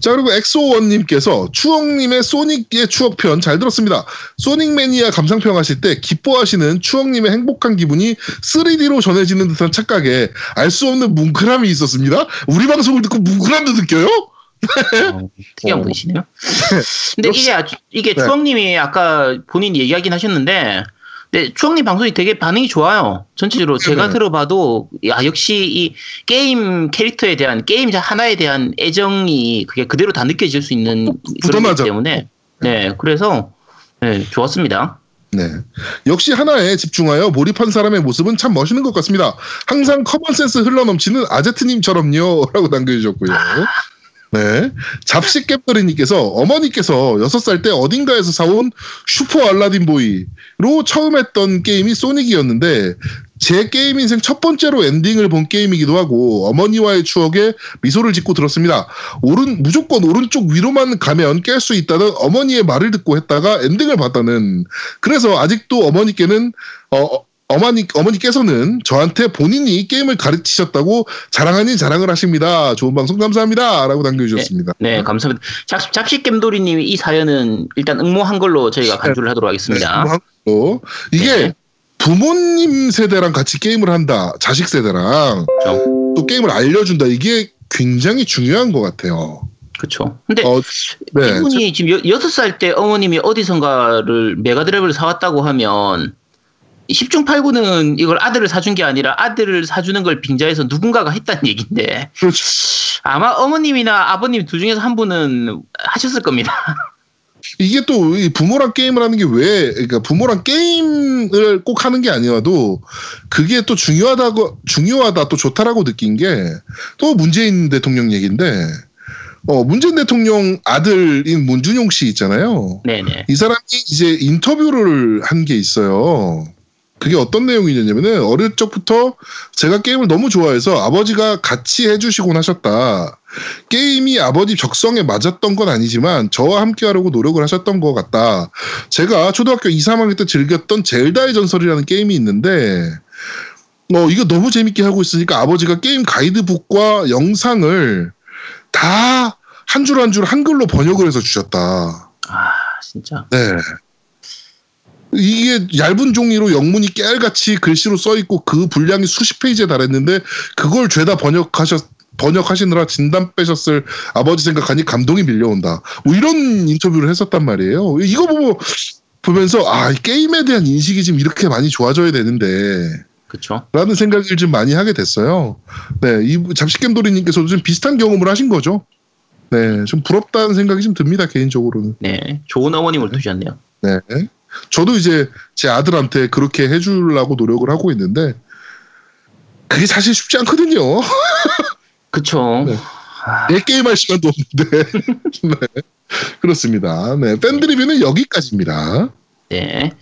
자 그리고 엑소원님께서 추억님의 소닉의 추억편 잘 들었습니다. 소닉 매니아 감상평 하실 때 기뻐하시는 추억님의 행복한 기분이 3D로 전해지는 듯한 착각에 알 수 없는 뭉클함이 있었습니다. 우리 방송을 듣고 뭉클함도 느껴요? 어, 특이한 어. 분이시네요. [LAUGHS] 근데 이게 아주- 이게 네. 추억님이 아까 본인 얘기하긴 하셨는데, 근데 추억님 방송이 되게 반응이 좋아요. 전체적으로 제가 네. 들어봐도 야 역시 이 게임 캐릭터에 대한 게임 하나에 대한 애정이 그게 그대로 다 느껴질 수 있는 그런 묻어나죠. 거기 때문에 네 그래서 네 좋았습니다. 네. 역시 하나에 집중하여 몰입한 사람의 모습은 참 멋있는 것 같습니다. 항상 common sense 흘러넘치는 아제트님처럼요. [LAUGHS] 라고 남겨주셨고요. 네. 잡식 깹더리님께서 어머니께서 6살 때 어딘가에서 사온 슈퍼 알라딘 보이로 처음 했던 게임이 소닉이었는데 제 게임 인생 첫 번째로 엔딩을 본 게임이기도 하고 어머니와의 추억에 미소를 짓고 들었습니다. 오른 무조건 오른쪽 위로만 가면 깰 수 있다는 어머니의 말을 듣고 했다가 엔딩을 봤다는 그래서 아직도 어머니께는 어, 어머니 어머니께서는 저한테 본인이 게임을 가르치셨다고 자랑 아닌 자랑을 하십니다. 좋은 방송 감사합니다 라고 남겨주셨습니다. 네 감사합니다. 잡, 잡식겜돌이님이 이 사연은 일단 응모한 걸로 저희가 간주를 하도록 하겠습니다. 네, 뭐 이게 네. 부모님 세대랑 같이 게임을 한다, 자식 세대랑 그렇죠. 또 게임을 알려준다 이게 굉장히 중요한 것 같아요. 그렇죠. 근데 어, 네, 이분이 지금 여, 여섯 살때 어머님이 어디선가를 메가드라이브를 사왔다고 하면 10중 8구는 이걸 아들을 사준 게 아니라 아들을 사주는 걸 빙자해서 누군가가 했다는 얘기인데 그렇죠. 아마 어머님이나 아버님 둘 중에서 한 분은 하셨을 겁니다. [LAUGHS] 이게 또이 부모랑 게임을 하는 게 왜, 그러니까 부모랑 게임을 꼭 하는 게 아니어도 그게 또 중요하다고, 중요하다 또 좋다라고 느낀 게 또 문재인 대통령 얘기인데, 어, 문재인 대통령 아들인 문준용 씨 있잖아요. 네네. 이 사람이 이제 인터뷰를 한 게 있어요. 그게 어떤 내용이냐면은 어릴 적부터 제가 게임을 너무 좋아해서 아버지가 같이 해주시곤 하셨다. 게임이 아버지 적성에 맞았던 건 아니지만 저와 함께 하려고 노력을 하셨던 것 같다. 제가 초등학교 2, 3학년 때 즐겼던 젤다의 전설이라는 게임이 있는데 어, 이거 너무 재밌게 하고 있으니까 아버지가 게임 가이드북과 영상을 다 한 줄 한 줄 한글로 번역을 해서 주셨다. 아 진짜. 네. 이게 얇은 종이로 영문이 깨알같이 글씨로 써 있고 그 분량이 수십 페이지에 달했는데 그걸 죄다 번역하셨 번역하시느라 진단 빼셨을 아버지 생각하니 감동이 밀려온다. 뭐 이런 인터뷰를 했었단 말이에요. 이거 보고 보면서 아, 이 게임에 대한 인식이 지금 이렇게 많이 좋아져야 되는데 그렇죠. 라는 생각을 좀 많이 하게 됐어요. 네, 이 잡식겜돌이님께서도 좀 비슷한 경험을 하신 거죠. 네, 좀 부럽다는 생각이 좀 듭니다 개인적으로는. 네. 좋은 어머님을 두셨네요. 네. 저도 이제 제 아들한테 그렇게 해주려고 노력을 하고 있는데 그게 사실 쉽지 않거든요. [LAUGHS] 그쵸. 네. 아, 내 게임할 시간도 없는데. [LAUGHS] 네. 그렇습니다. 네. 팬드 리뷰는 여기까지입니다. 네.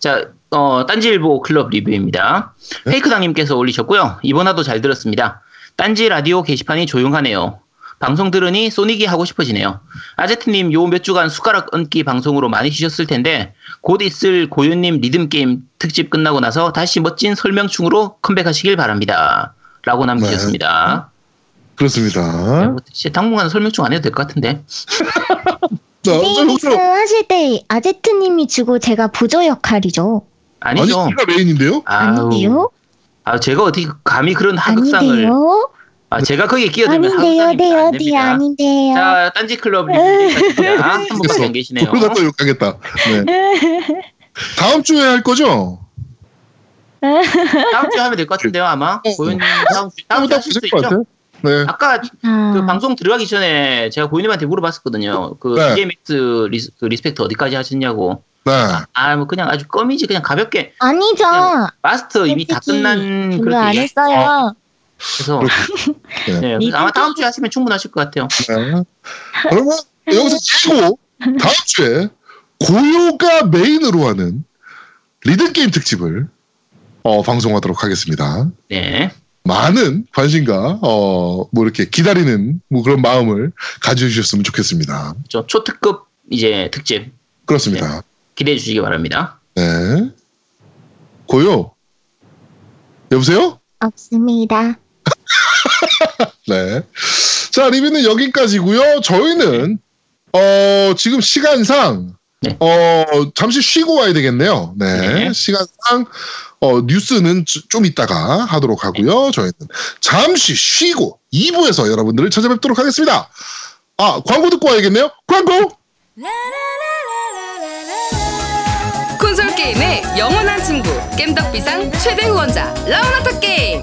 자, 어, 딴지일보 클럽 리뷰입니다. 네? 페이크당님께서 올리셨고요. 이번 화도 잘 들었습니다. 딴지 라디오 게시판이 조용하네요. 방송 들으니 소닉이 하고 싶어지네요. 아제트님 요 몇 주간 숟가락 얹기 방송으로 많이 쉬셨을 텐데 곧 있을 고윤님 리듬 게임 특집 끝나고 나서 다시 멋진 설명충으로 컴백하시길 바랍니다. 라고 남기셨습니다. 그렇습니다. 뭐, 진짜 당분간 설명충 안 해도 될 것 같은데. [LAUGHS] 자, 베이비스 하실 때 아제트님이 주고 제가 보조 역할이죠. 아니, 아니죠. 이가 메인인데요? 아우, 아닌데요? 아, 제가 어떻게 감히 그런 하극상을 아닌데요? 아, 제가 거기에 끼어들면 아닌데요, 네, 안 어디 됩니다. 아닌데요. 자, 딴지 클럽 리뷰입니다. 한 분밖에 안 계시네요. 그러다 또 욕하겠다. 네. [LAUGHS] 다음 주에 할 거죠? 다음 주에 하면 될 것 같은데요, 아마. 어. 고윤님 다음 주 다음 주에 하실 수 것 있죠. 네. 아까 아, 그 방송 들어가기 전에 제가 고윤님한테 물어봤었거든요. 그 네. DJMAX 리스, 그 Respect 어디까지 하셨냐고. 네. 아, 뭐 그냥 아주 껌이지 그냥 가볍게 아니죠. 마스터 이미 다 끝난 그렇게 안 했어요. 그래서 [LAUGHS] 네. 네, 아마 다음 주에 하시면 충분하실 것 같아요. 네. 그러면 여기서 예고 다음 주에 고요가 메인으로 하는 리듬 게임 특집을 어, 방송하도록 하겠습니다. 네. 많은 관심과 어, 뭐 이렇게 기다리는 뭐 그런 마음을 가져주셨으면 좋겠습니다. 저 초특급 이제 특집 그렇습니다. 기대해 주시기 바랍니다. 네. 고요. 여보세요? 없습니다. [LAUGHS] 네. 자, 리뷰는 여기까지고요. 저희는 어, 지금 시간상 네. 어, 잠시 쉬고 와야 되겠네요. 네. 네. 시간상 어, 뉴스는 주- 좀 이따가 하도록 하고요. 저희는 잠시 쉬고 2부에서 여러분들을 찾아뵙도록 하겠습니다. 아, 광고 듣고 와야겠네요. 광고! 콘솔 게임의 영원한 친구 겜덕비상 최대 후원자 라운하터 게임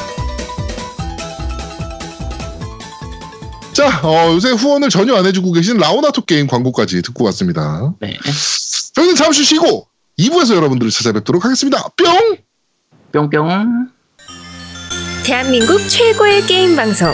자, 어, 요새 후원을 전혀 안 해주고 계신 라오나토 게임 광고까지 듣고 왔습니다. 네. 저희는 잠시 쉬고 2부에서 여러분들을 찾아뵙도록 하겠습니다. 뿅! 뿅뿅. 대한민국 최고의 게임 방송